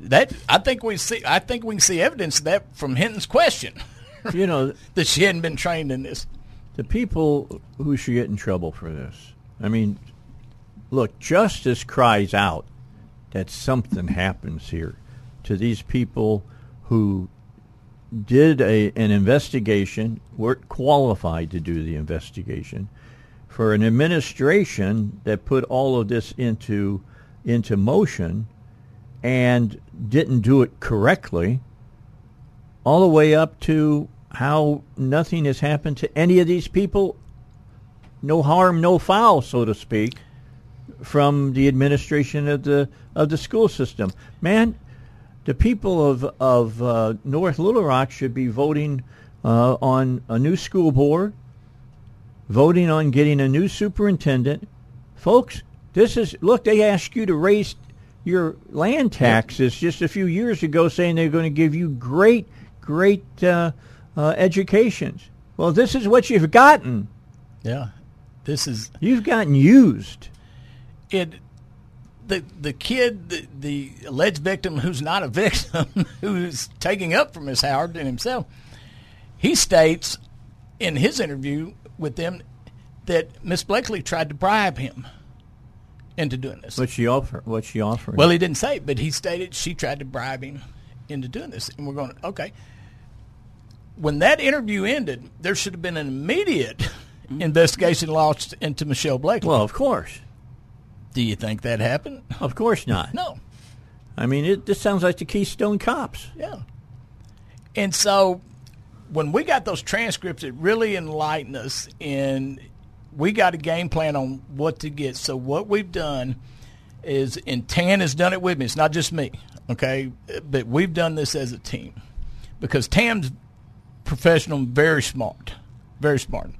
That I think we see. I think we can see evidence of that from Hinton's question You know, (laughs) that she hadn't been trained in this. the people who should get in trouble for this. I mean, look, justice cries out that something happens here to these people who did a, an investigation, weren't qualified to do the investigation, for an administration that put all of this into into motion and didn't do it correctly, all the way up to how nothing has happened to any of these people, no harm, no foul, so to speak, from the administration of the of the school system. Man, the people of of uh, North Little Rock should be voting uh, on a new school board, voting on getting a new superintendent. Folks, this is look. They asked you to raise your land taxes just a few years ago, saying they're going to give you great, great uh, uh, educations. Well, this is what you've gotten. Yeah, this is You've gotten used. it. The the kid, the, the alleged victim, who's not a (laughs) victim, who's taking up for Miss Howard and himself, he states, in his interview with them that Miss Blakely tried to bribe him into doing this. What she offer? What she offered? Well, he didn't say, it, but he stated she tried to bribe him into doing this, and we're going okay. When that interview ended, there should have been an immediate mm-hmm. investigation launched into Michelle Blakely. well, of course, Do you think that happened? of course not. No. I mean, it, this sounds like the Keystone Cops. Yeah. And so when we got those transcripts, it really enlightened us, and we got a game plan on what to get. So what we've done is, and Tan has done it with me. It's not just me, okay? But we've done this as a team because Tam's professional, very smart, very smart,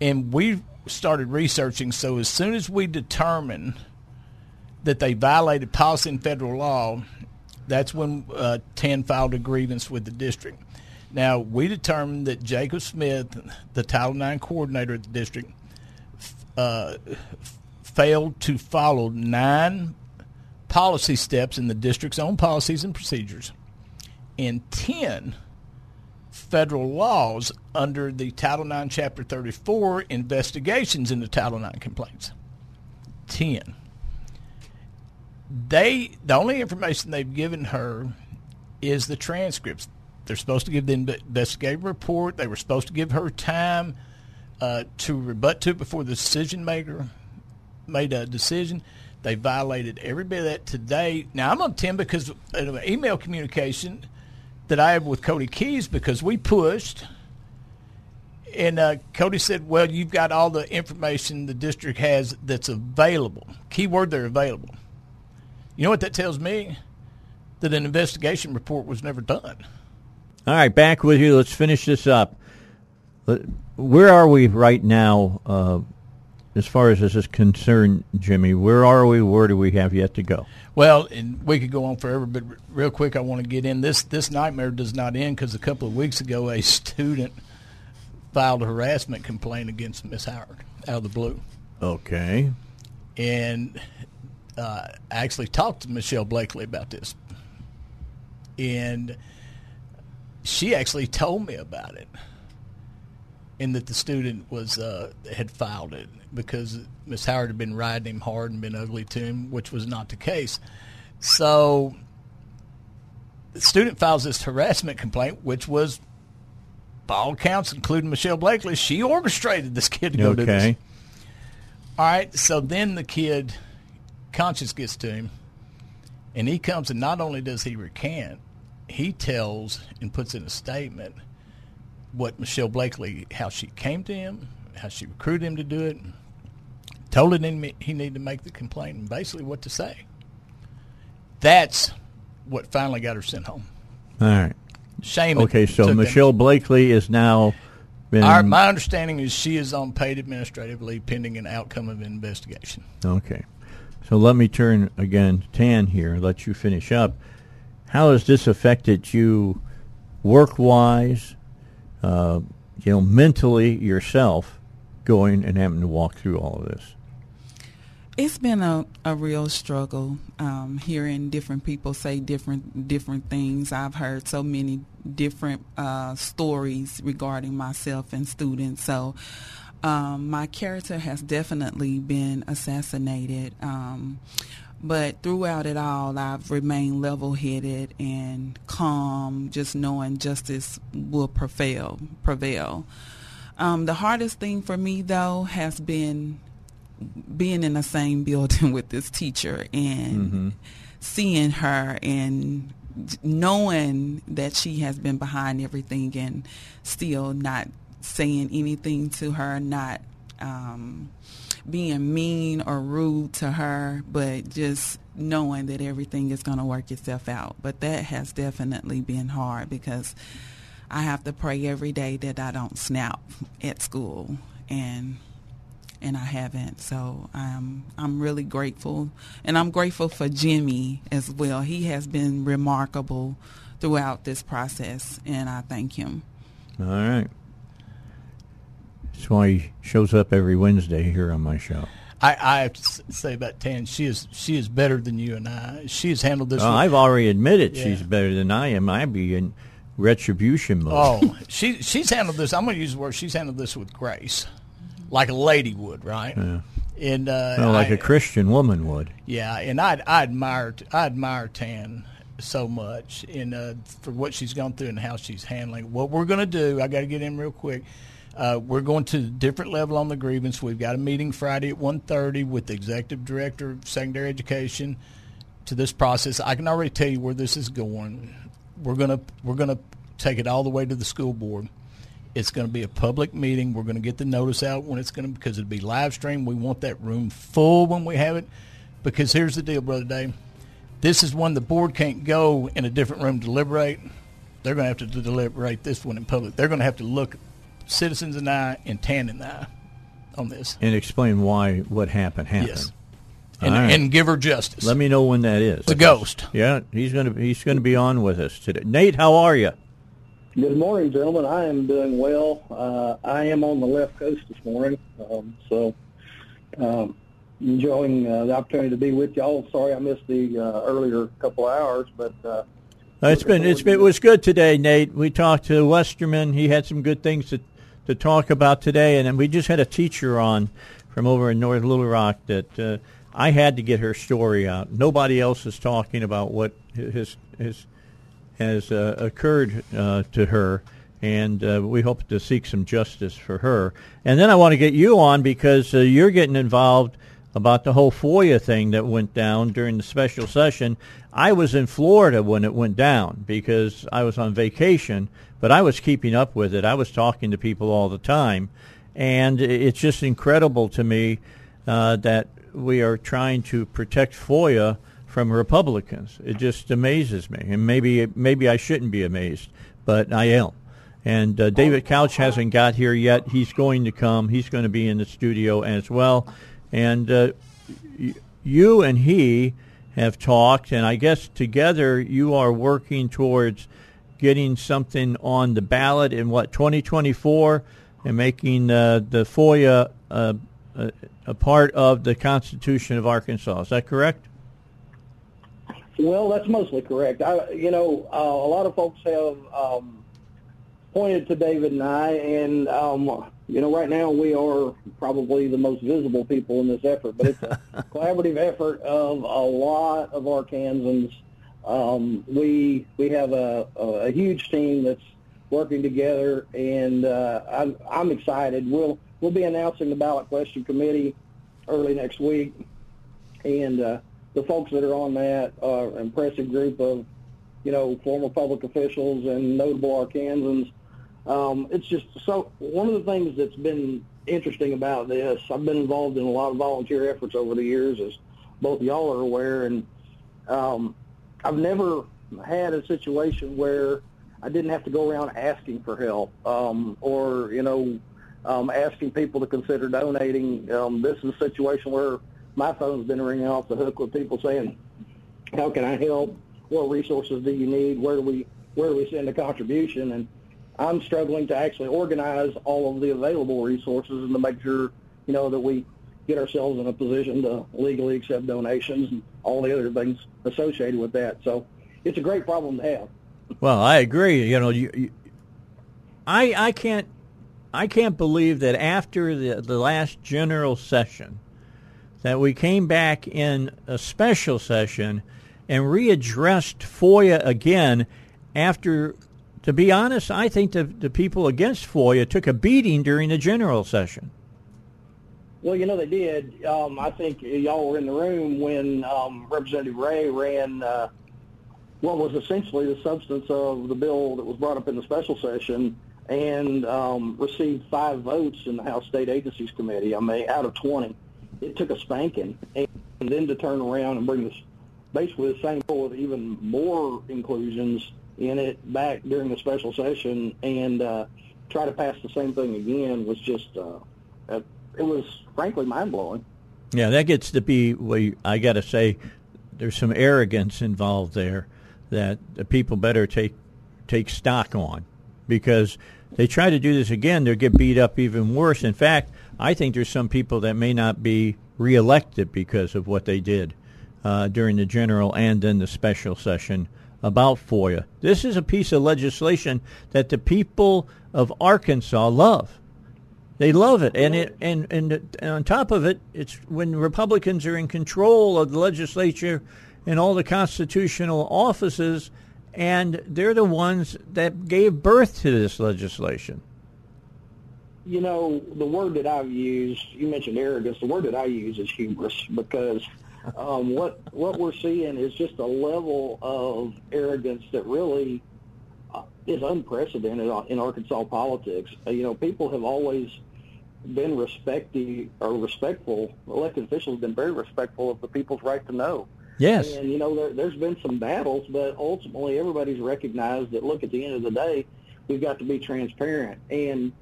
and we started researching. So as soon as we determine that they violated policy and federal law, that's when uh, Tan filed a grievance with the district. Now, we determined that Jacob Smith, the Title IX coordinator at the district, uh, failed to follow nine policy steps in the district's own policies and procedures and 10 federal laws under the Title IX, Chapter 34 investigations into Title IX complaints. 10 they the only information they've given her is the transcripts. They're supposed to give the investigative report. They were supposed to give her time uh, to rebut to before the decision maker made a decision. They violated every bit of that today. Now I'm on ten because of an email communication that I have with Cody Kees because we pushed. And uh, Cody said, "Well, you've got all the information the district has that's available. Keyword: they're available." You know what that tells me? That an investigation report was never done. All right, back with you. Let's finish this up. Where are we right now, uh, as far as this is concerned, Jimmy? Where are we? Where do we have yet to go? Well, and we could go on forever, but real quick, I want to get in this. This nightmare does not end because a couple of weeks ago, a student filed a harassment complaint against Miss Howard out of the blue, Okay. and uh, I actually talked to Michelle Blakely about this, and she actually told me about it, and that the student was uh, had filed it because Miss Howard had been riding him hard and been ugly to him, which was not the case. So the student files this harassment complaint, which was, by all accounts, including Michelle Blakely, she orchestrated this kid to go do this. Okay. All right, so then the kid, conscience gets to him, and he comes and not only does he recant, he tells and puts in a statement what Michelle Blakely, how she came to him, how she recruited him to do it, told him he needed to make the complaint, and basically what to say. That's what finally got her sent home. All right. Shame. Okay, so took them- Michelle Blakely is now been. Our, my understanding is she is on paid administrative leave pending an outcome of an investigation. Okay. So let me turn again, to Tan here, let you finish up. How has this affected you work wise, uh, you know, mentally yourself going and having to walk through all of this? It's been a, a real struggle um, hearing different people say different different things. I've heard so many different uh, stories regarding myself and students. So um, my character has definitely been assassinated. Um, but throughout it all, I've remained level-headed and calm, just knowing justice will prevail. Prevail. Um, the hardest thing for me, though, has been being in the same (laughs) building with this teacher and seeing her and knowing that she has been behind everything and still not saying anything to her, not um, being mean or rude to her, but just knowing that everything is going to work itself out. But that has definitely been hard because I have to pray every day that I don't snap at school and and I haven't. So I'm I'm really grateful, and I'm grateful for Jimmy as well. He has been remarkable throughout this process, and I thank him. All right. That's why he shows up every Wednesday here on my show. I, I have to say about Tan, she is she is better than you and I. She has handled this. I've already admitted Yeah. she's better than I am. I'd be in, retribution mode. Oh, (laughs) she she's handled this. I'm going to use the word. She's handled this with grace, like a lady would, right? Yeah. And uh, Well, like I- a Christian woman would. Yeah, and I I admire I admire Tan so much and uh, for what she's gone through and how she's handling. it. What we're going to do, I got to get in real quick. Uh, we're going to a different level on the grievance. We've got a meeting Friday at 1.30 with the executive director of secondary education to this process. I can already tell you where this is going. We're gonna we're gonna take it all the way to the school board. It's going to be a public meeting. We're going to get the notice out when it's going to because it'll be live stream. We want that room full when we have it. Because here's the deal, brother Dave. This is one the board can't go in a different room to deliberate. They're going to have to deliberate this one in public. They're going to have to look citizens and I and Tan and I on this. And explain why what happened happened. Yes. And, All right. and give her justice. Let me know when that is. the ghost. Yeah, he's gonna he's gonna be on with us today. Nate, how are you? Good morning, gentlemen. I am doing well. Uh, I am on the left coast this morning, um, so um, enjoying uh, the opportunity to be with y'all. Sorry I missed the uh, earlier couple of hours, but uh, Uh, It's been it's been it was good today, Nate. We talked to Westerman. He had some good things to to talk about today, and then we just had a teacher on from over in North Little Rock that uh, I had to get her story out. Nobody else is talking about what has has has uh, occurred uh, to her, and uh, we hope to seek some justice for her. And then I want to get you on because uh, you're getting involved about the whole FOIA thing that went down during the special session. I was in Florida when it went down because I was on vacation, but I was keeping up with it. I was talking to people all the time, and it's just incredible to me uh, that we are trying to protect FOIA from Republicans. It just amazes me, and maybe maybe I shouldn't be amazed, but I am. And uh, David Couch hasn't got here yet. He's going to come. He's going to be in the studio as well. And uh, you and he have talked, and I guess together you are working towards getting something on the ballot in what 2024 and making uh, the FOIA uh, a, a part of the Constitution of Arkansas. Is that correct? well, that's mostly correct. I, you know, uh, a lot of folks have um, pointed to David and I, and um, you know, right now we are probably the most visible people in this effort, but it's a (laughs) collaborative effort of a lot of Arkansans. Um, we we have a, a, a huge team that's working together, and uh, I'm, I'm excited. We'll we'll be announcing the ballot question committee early next week, and uh, the folks that are on that are an impressive group of, you know, former public officials and notable Arkansans. Um, it's just so one of the things that's been interesting about this. I've been involved in a lot of volunteer efforts over the years, as both y'all are aware, and um, I've never had a situation where I didn't have to go around asking for help um, or you know um, asking people to consider donating. Um, this is a situation where my phone's been ringing off the hook with people saying, "How can I help? What resources do you need? Where do we where do we send a contribution?" And I'm struggling to actually organize all of the available resources and to make sure you know that we get ourselves in a position to legally accept donations and all the other things associated with that. So it's a great problem to have. Well, I agree. You know, you, you, I I can't I can't believe that after the the last general session that we came back in a special session and readdressed FOIA again after to be honest, I think the the people against FOIA took a beating during the general session. Well, you know they did. Um, I think y'all were in the room when um, Representative Ray ran uh, what was essentially the substance of the bill that was brought up in the special session and um, received five votes in the House State Agencies Committee. I mean, out of 20. It took a spanking. And then to turn around and bring this basically the same bill with even more inclusions in it back during the special session and uh, try to pass the same thing again was just, uh, uh, it was frankly mind-blowing. Yeah, that gets to be. Well, I got to say, there's some arrogance involved there that the people better take take stock on, because they try to do this again, they'll get beat up even worse. In fact, I think there's some people that may not be reelected because of what they did uh, during the general and then the special session about FOIA. This is a piece of legislation that the people of Arkansas love. They love it, and it and, and on top of it, it's when Republicans are in control of the legislature and all the constitutional offices, and they're the ones that gave birth to this legislation. You know, the word that I've used, you mentioned arrogance. The word that I use is hubris because um, what what we're seeing is just a level of arrogance that really uh, is unprecedented in Arkansas politics. Uh, you know, people have always been respecty or respectful. Elected officials have been very respectful of the people's right to know. Yes. And you know, there, there's been some battles, but ultimately everybody's recognized that. Look, at the end of the day, we've got to be transparent. And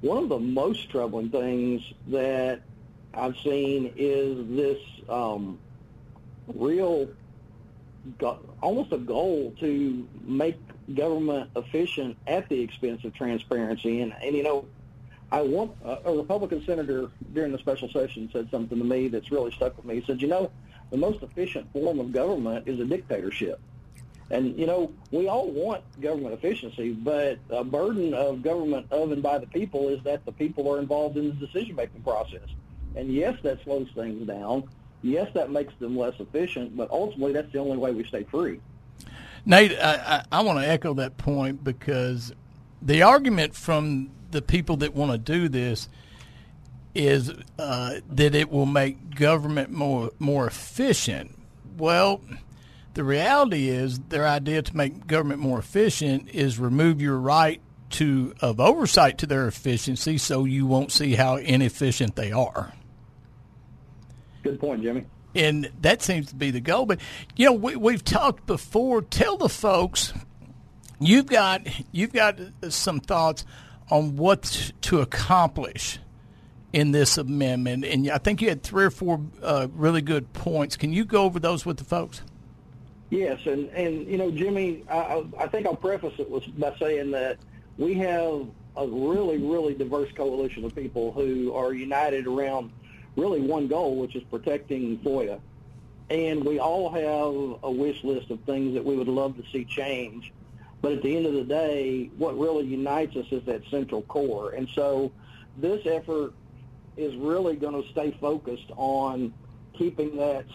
one of the most troubling things that I've seen is this um, real, almost a goal to make government efficient at the expense of transparency. And, and you know, I want uh, a Republican senator during the special session said something to me that's really stuck with me. He said, "You know, the most efficient form of government is a dictatorship." And you know, we all want government efficiency, but a burden of government of and by the people is that the people are involved in the decision-making process. And yes, that slows things down. Yes, that makes them less efficient, but ultimately, that's the only way we stay free. Nate, I, I, I want to echo that point because the argument from the people that want to do this is uh, that it will make government more more efficient. Well, the reality is their idea to make government more efficient is remove your right to of oversight to their efficiency, so you won't see how inefficient they are. Good point, Jimmy. And that seems to be the goal. But you know, we, we've talked before. Tell the folks you've got you've got some thoughts on what to accomplish in this amendment. And I think you had three or four uh, really good points. Can you go over those with the folks? Yes, and and you know, Jimmy, I, I think I'll preface it with by saying that we have a really, really diverse coalition of people who are united around really one goal, which is protecting FOIA. And we all have a wish list of things that we would love to see change. But at the end of the day, what really unites us is that central core. And so this effort is really going to stay focused on keeping that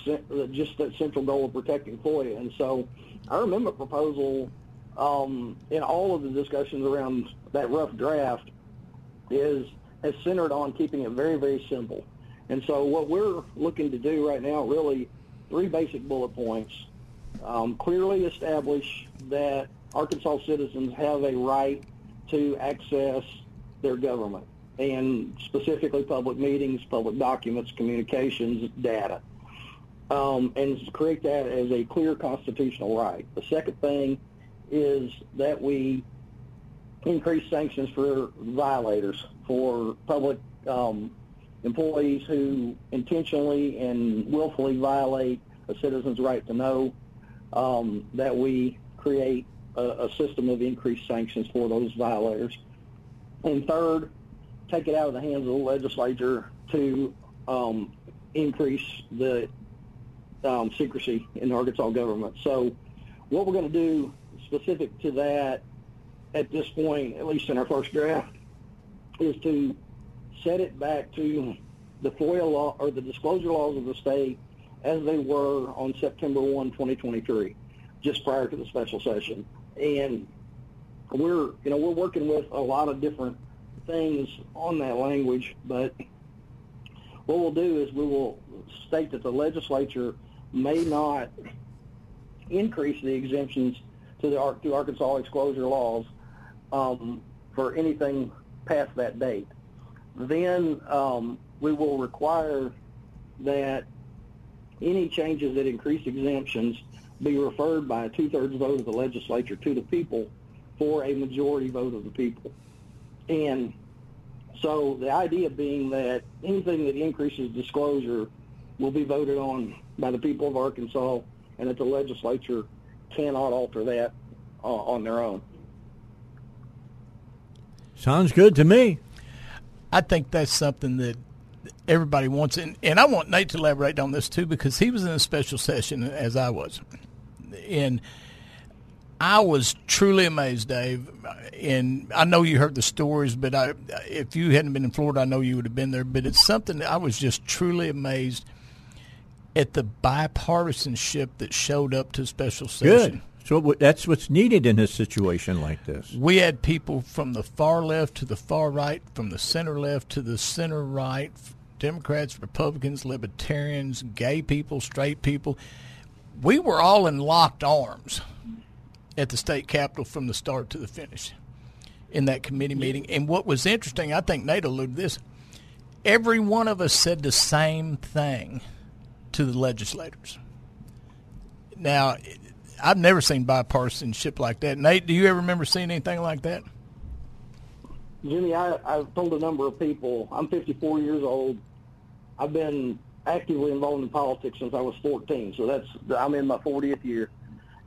just that central goal of protecting FOIA. And so our amendment proposal um, in all of the discussions around that rough draft is has centered on keeping it very, very simple. And so what we're looking to do right now, really, three basic bullet points. Um, clearly establish that Arkansas citizens have a right to access their government and specifically public meetings, public documents, communications, data, um, and create that as a clear constitutional right. The second thing is that we increase sanctions for violators, for public um, employees who intentionally and willfully violate a citizen's right to know, um, that we create a, a system of increased sanctions for those violators. And third, take it out of the hands of the legislature to um, increase the um, secrecy in the Arkansas government. So what we're going to do specific to that at this point, at least in our first draft, is to set it back to the FOIA law or the disclosure laws of the state as they were on September 1, 2023, just prior to the special session and we're you know we're working with a lot of different things on that language, but what we'll do is we will state that the legislature may not increase the exemptions to the to Arkansas disclosure laws um, for anything past that date. Then um, we will require that any changes that increase exemptions be referred by a two-thirds vote of the legislature to the people for a majority vote of the people. And so the idea being that anything that increases disclosure will be voted on by the people of Arkansas and that the legislature cannot alter that uh, on their own. Sounds good to me. I think that's something that everybody wants. And, and I want Nate to elaborate on this too because he was in a special session as I was and I was truly amazed, Dave. And I know you heard the stories, but I, if you hadn't been in Florida, I know you would have been there. But it's something that I was just truly amazed at the bipartisanship that showed up to special session. Good. So that's what's needed in a situation like this. We had people from the far left to the far right, from the center left to the center right, Democrats, Republicans, Libertarians, gay people, straight people. We were all in locked arms at the state capitol from the start to the finish in that committee meeting. And what was interesting, I think Nate alluded to this, every one of us said the same thing to the legislators. Now, I've never seen bipartisanship like that. Nate, do you ever remember seeing anything like that? Jimmy, I, I've told a number of people, I'm 54 years old. I've been actively involved in politics since I was 14, so that's I'm in my 40th year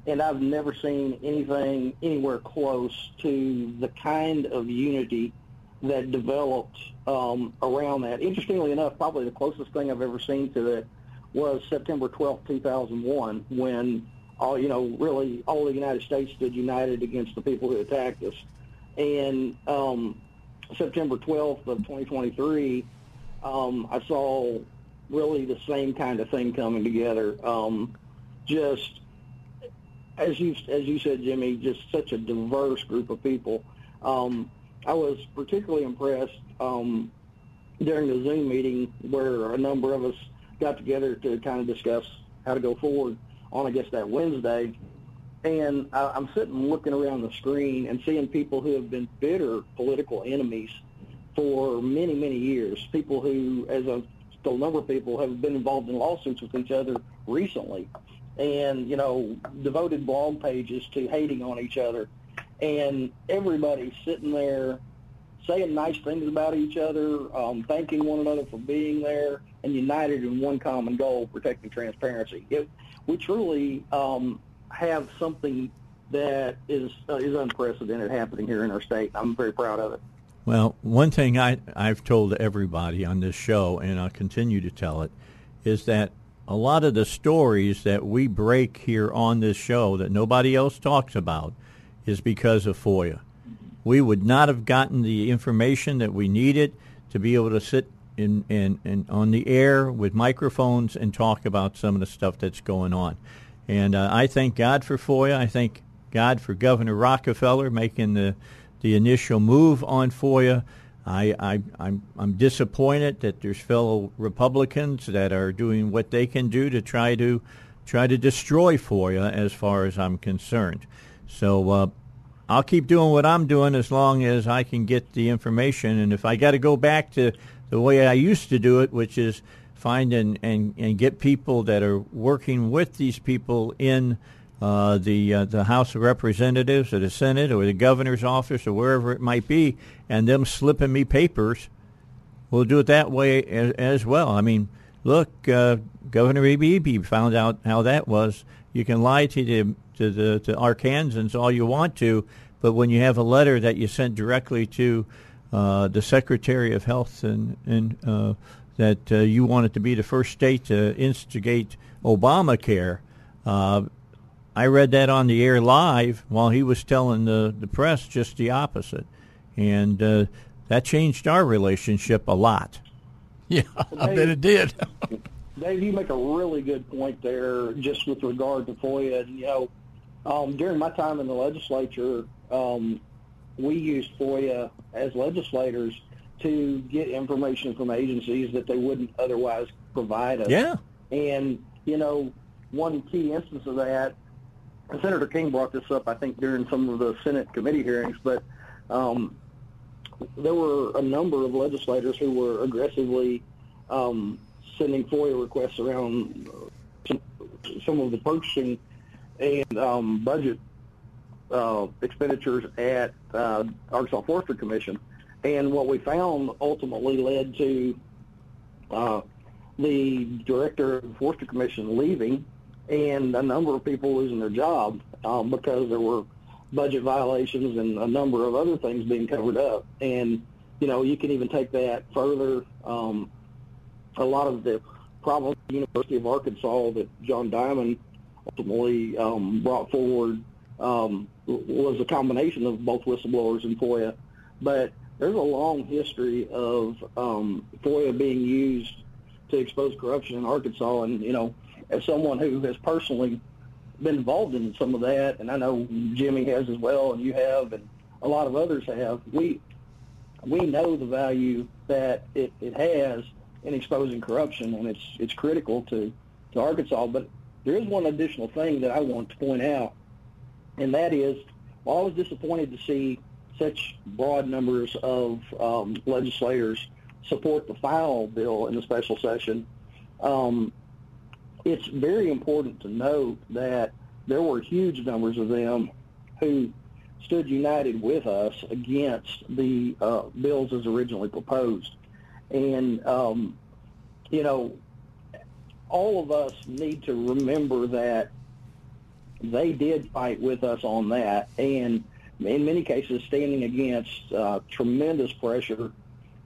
and I've never seen anything anywhere close to the kind of unity that developed um, around that. Interestingly enough, probably the closest thing I've ever seen to that was September 12, 2001, when all you know, really all the United States stood united against the people who attacked us. And um, September 12th of 2023, um, I saw really the same kind of thing coming together. Um, just as you as you said, Jimmy, just such a diverse group of people. Um, I was particularly impressed um, during the Zoom meeting where a number of us got together to kind of discuss how to go forward on, I guess, that Wednesday. And I, I'm sitting looking around the screen and seeing people who have been bitter political enemies for many, many years. People who, as a still number of people, have been involved in lawsuits with each other recently and you know devoted blog pages to hating on each other, and everybody sitting there saying nice things about each other, um, thanking one another for being there, and united in one common goal: protecting transparency. It, we truly um, have something that is uh, is unprecedented happening here in our state. I'm very proud of it. Well, one thing I, I've told everybody on this show, and I'll continue to tell it, is that a lot of the stories that we break here on this show that nobody else talks about is because of FOIA. We would not have gotten the information that we needed to be able to sit in, in, in on the air with microphones and talk about some of the stuff that's going on. And uh, I thank God for FOIA. I thank God for Governor Rockefeller making the the initial move on FOIA. I, I, I'm, I'm disappointed that there's fellow Republicans that are doing what they can do to try to try to destroy FOIA as far as I'm concerned. So uh, I'll keep doing what I'm doing as long as I can get the information. And if I got to go back to the way I used to do it, which is find and, and, and get people that are working with these people in uh, the uh, the House of Representatives or the Senate or the governor's office or wherever it might be, and them slipping me papers. We'll do it that way as, as well. I mean, look, uh, Governor Beebe found out how that was. You can lie to the to the to Arkansans all you want to, but when you have a letter that you sent directly to the Secretary of Health and and uh, that uh, you wanted to be the first state to instigate Obamacare. Uh, I read that on the air live while he was telling the, the press just the opposite. And uh, that changed our relationship a lot. (laughs) Yeah, I bet it did. (laughs) Dave, you make a really good point there just with regard to FOIA. And, you know, um, during my time in the legislature, um, we used FOIA as legislators to get information from agencies that they wouldn't otherwise provide us. Yeah. And, you know, one key instance of that Senator King brought this up, I think, during some of the Senate committee hearings, but um, there were a number of legislators who were aggressively um, sending FOIA requests around some, some of the purchasing and um, budget uh, expenditures at uh, Arkansas Forestry Commission. And what we found ultimately led to uh, the director of the Forestry Commission leaving and a number of people losing their job um, because there were budget violations and a number of other things being covered up. And you know, you can even take that further. Um, a lot of the problems at the University of Arkansas that John Diamond ultimately um, brought forward um, was a combination of both whistleblowers and FOIA. But there's a long history of um, FOIA being used to expose corruption in Arkansas, and you know, as someone who has personally been involved in some of that, and I know Jimmy has as well, and you have, and a lot of others have. We we know the value that it, it has in exposing corruption, and it's it's critical to to Arkansas. But there is one additional thing that I want to point out, and that is, well, I was disappointed to see such broad numbers of um, legislators support the final bill in the special session. Um, it's very important to note that there were huge numbers of them who stood united with us against the uh, bills as originally proposed. And, um, you know, all of us need to remember that they did fight with us on that, and in many cases standing against uh, tremendous pressure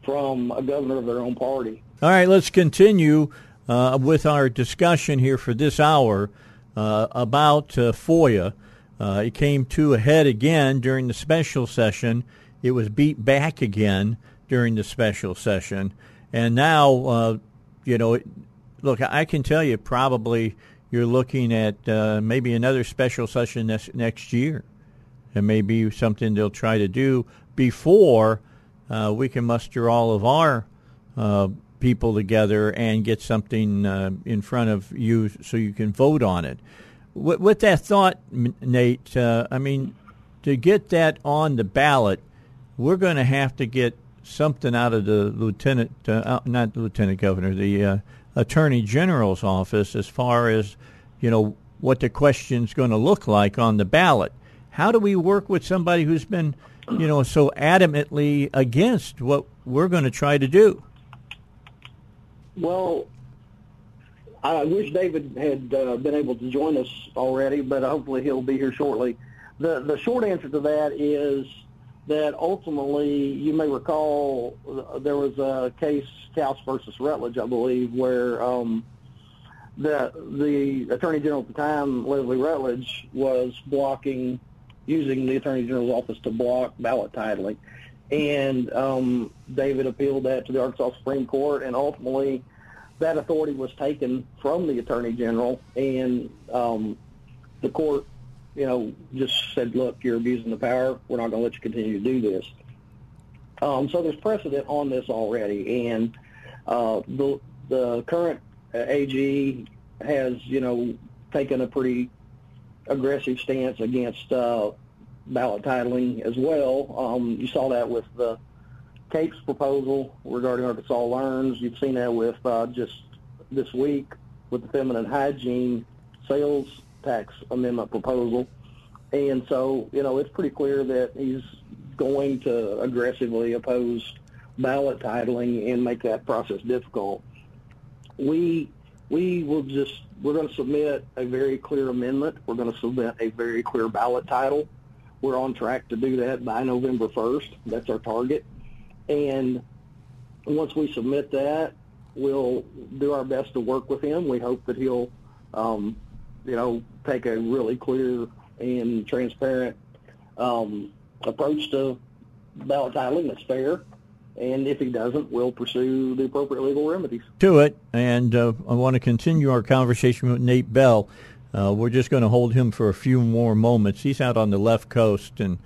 from a governor of their own party. All right, let's continue uh, with our discussion here for this hour uh, about uh, FOIA. Uh, it came to a head again during the special session. It was beat back again during the special session. And now, uh, you know, look, I can tell you probably you're looking at uh, maybe another special session next, next year. It may be something they'll try to do before uh, we can muster all of our uh, people together and get something uh, in front of you so you can vote on it. With, with that thought, Nate, uh, I mean, to get that on the ballot, we're going to have to get something out of the lieutenant, uh, not the lieutenant governor, the attorney general's office as far as, you know, what the question's going to look like on the ballot. How do we work with somebody who's been, you know, so adamantly against what we're going to try to do? Well, I wish David had uh, been able to join us already, but hopefully he'll be here shortly. The the short answer to that is that ultimately, you may recall, there was a case, Couch versus Rutledge, I believe, where um, the the Attorney General at the time, Leslie Rutledge, was blocking, using the Attorney General's office to block ballot titling. And um, David appealed that to the Arkansas Supreme Court, and ultimately that authority was taken from the Attorney General, and um, the court, you know, just said, "Look, you're abusing the power. We're not going to let you continue to do this." Um, so there's precedent on this already, and uh, the the current AG has, you know, taken a pretty aggressive stance against uh, ballot titling as well. Um, you saw that with the CAPE's proposal regarding Arkansas Learns. You've seen that with uh, just this week with the feminine hygiene sales tax amendment proposal. And so, you know, it's pretty clear that he's going to aggressively oppose ballot titling and make that process difficult. We we will just we're going to submit a very clear amendment. We're going to submit a very clear ballot title we're on track to do that by November 1st. That's our target. And once we submit that, we'll do our best to work with him. We hope that he'll, um, you know, take a really clear and transparent um, approach to ballot titling that's fair. And if he doesn't, we'll pursue the appropriate legal remedies. To it. And uh, I want to continue our conversation with Nate Bell. Uh, we're just going to hold him for a few more moments. He's out on the left coast, and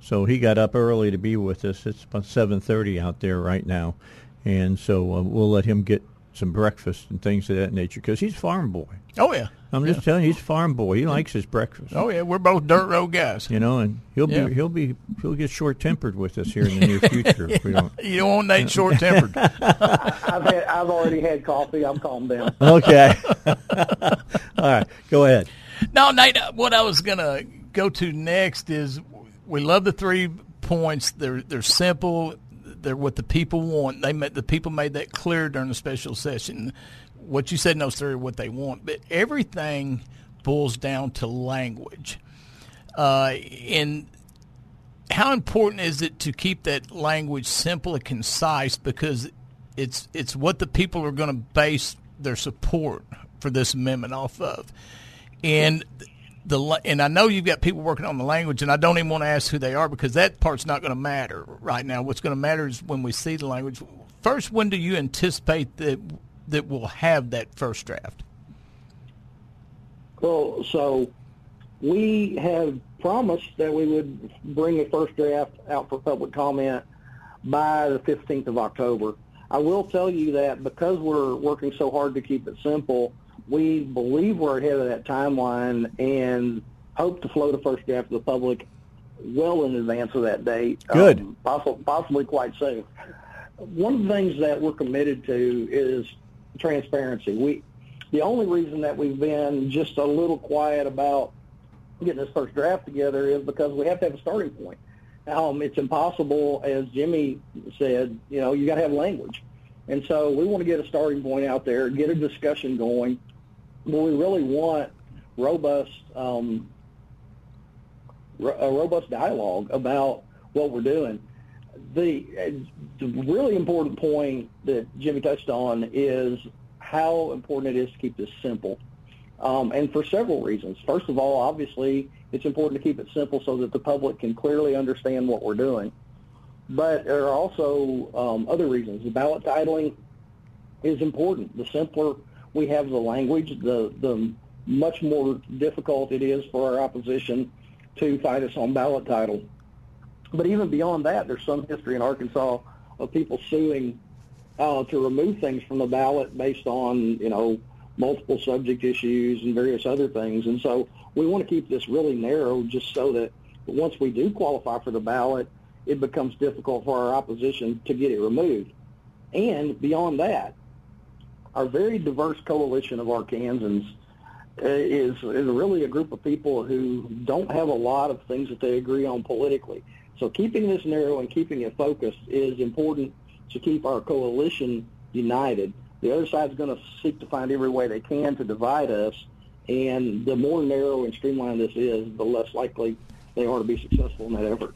so he got up early to be with us. It's about 7:30 out there right now, and so uh, we'll let him get some breakfast and things of that nature because he's farm boy. Oh yeah, I'm just telling you, he's farm boy. He likes his breakfast. Oh yeah, we're both dirt road guys. You know, and he'll yeah. be he'll be he'll get short tempered with us here in the near future. if we don't. (laughs) You don't want Nate short tempered. (laughs) I've had, I've already had coffee. I'm calmed down. Okay. (laughs) All right, go ahead. No, Nate. Uh, what I was gonna go to next is we love the three points. They're they're simple. They're what the people want. They made, the people made that clear during the special session. What you said in those three are what they want, but everything boils down to language. Uh, and how important is it to keep that language simple and concise because it's it's what the people are going to base their support for this amendment off of. And the and I know you've got people working on the language, and I don't even want to ask who they are because that part's not going to matter right now. What's going to matter is when we see the language. First, when do you anticipate that that we'll have that first draft? Well, so we have promised that we would bring the first draft out for public comment by the 15th of October. I will tell you that because we're working so hard to keep it simple, we believe we're ahead of that timeline and hope to float a first draft to the public well in advance of that date. Good. Um, possibly, possibly quite soon. One of the things that we're committed to is transparency. We, the only reason that we've been just a little quiet about getting this first draft together is because we have to have a starting point. Um, it's impossible, as Jimmy said, you know, you got to have language. And so we want to get a starting point out there, get a discussion going, but we really want robust, um, a robust dialogue about what we're doing. The, the really important point that Jimmy touched on is how important it is to keep this simple, um, and for several reasons. First of all, obviously, it's important to keep it simple so that the public can clearly understand what we're doing. But there are also um, other reasons. The ballot titling is important. The simpler we have the language, the, the much more difficult it is for our opposition to fight us on ballot title. But even beyond that, there's some history in Arkansas of people suing uh, to remove things from the ballot based on, you know, multiple subject issues and various other things. And so we want to keep this really narrow just so that once we do qualify for the ballot, it becomes difficult for our opposition to get it removed. And beyond that, our very diverse coalition of Arkansans uh, is, is really a group of people who don't have a lot of things that they agree on politically. So keeping this narrow and keeping it focused is important to keep our coalition united. The other side is going to seek to find every way they can to divide us, and the more narrow and streamlined this is, the less likely they are to be successful in that effort.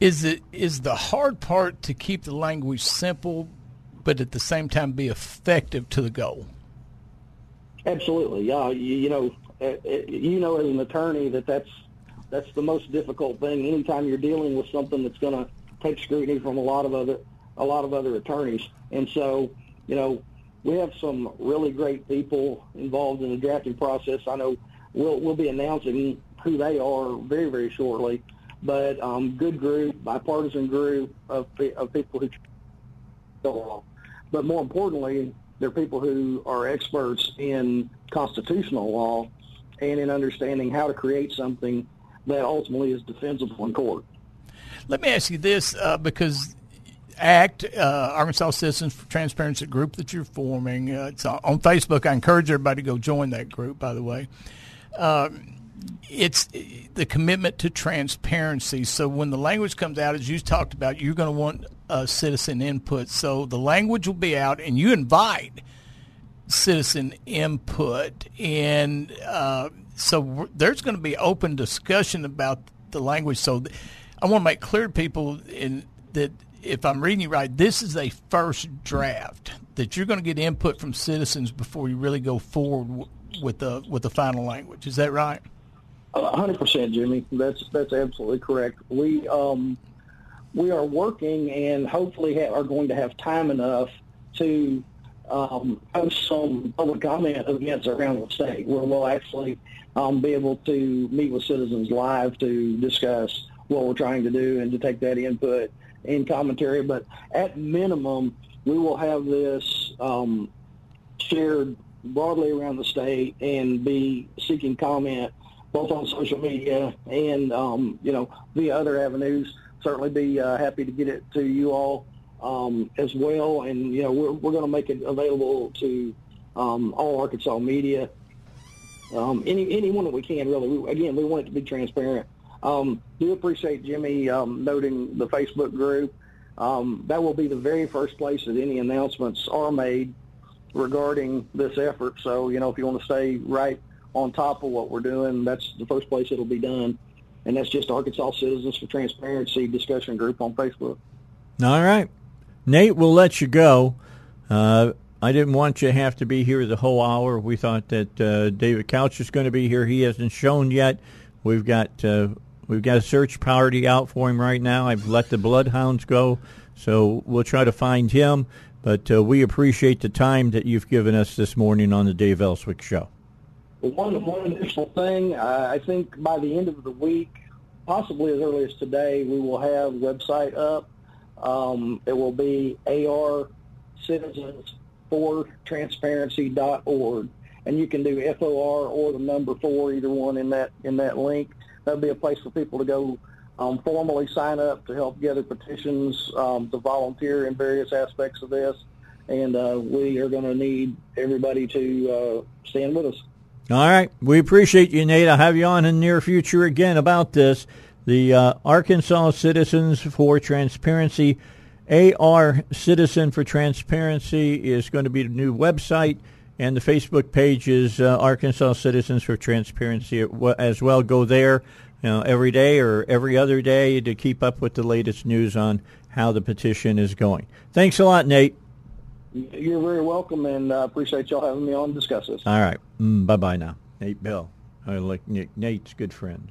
Is it is the hard part to keep the language simple, but at the same time be effective to the goal? Absolutely, yeah. You, you know, uh, uh, you know, as an attorney, that that's that's the most difficult thing. Anytime you're dealing with something that's going to take scrutiny from a lot of other a lot of other attorneys, and so you know, we have some really great people involved in the drafting process. I know we'll we'll be announcing who they are very very shortly, but um, good group, bipartisan group of of people who. But more importantly, they're people who are experts in constitutional law and in understanding how to create something that ultimately is defensible in court. Let me ask you this, uh, because ACT, uh, Arkansas Citizens for Transparency group that you're forming. Uh, it's on Facebook. I encourage everybody to go join that group, by the way. Um, it's the commitment to transparency. So when the language comes out, as you talked about, you're going to want uh, citizen input. So the language will be out, and you invite citizen input, and uh, so there's going to be open discussion about the language. So I want to make clear to people in, that if I'm reading you right, this is a first draft that you're going to get input from citizens before you really go forward with the with the final language. Is that right? hundred percent, Jimmy. That's that's absolutely correct. We um, we are working and hopefully ha- are going to have time enough to um, host some public comment events around the state where we'll actually um, be able to meet with citizens live to discuss what we're trying to do and to take that input and commentary. But at minimum, we will have this um, shared broadly around the state and be seeking comment both on social media and um, you know via other avenues. Certainly, be uh, happy to get it to you all um, as well. And you know we're we're going to make it available to um, all Arkansas media. Um, any anyone that we can really. We, again, we want it to be transparent. Um, do appreciate Jimmy um, noting the Facebook group. Um, that will be the very first place that any announcements are made regarding this effort. So, you know, if you want to stay right on top of what we're doing, that's the first place it'll be done. And that's just Arkansas Citizens for Transparency discussion group on Facebook. All right. Nate, we'll let you go. Uh, I didn't want you to have to be here the whole hour. We thought that uh, David Couch is going to be here. He hasn't shown yet. We've got uh, we've got a search party out for him right now. I've let the bloodhounds go, so we'll try to find him. But uh, we appreciate the time that you've given us this morning on the Dave Elswick Show. One one additional thing, I think by the end of the week, possibly as early as today, we will have website up. Um, it will be AR Citizens for transparency.org. And you can do FOR or the number four, either one in that in that link. That'll be a place for people to go um, formally sign up to help gather petitions, um, to volunteer in various aspects of this. And uh, we are going to need everybody to uh, stand with us. All right. We appreciate you, Nate. I'll have you on in the near future again about this. The uh, Arkansas Citizens for Transparency, AR Citizen for Transparency, is going to be the new website, and the Facebook page is uh, Arkansas Citizens for Transparency as well. Go there you know, every day or every other day to keep up with the latest news on how the petition is going. Thanks a lot, Nate. You're very welcome, and uh, appreciate y'all having me on to discuss this. All right. Mm, bye-bye now. Nate Bell. I like Nick. Nate's good friend.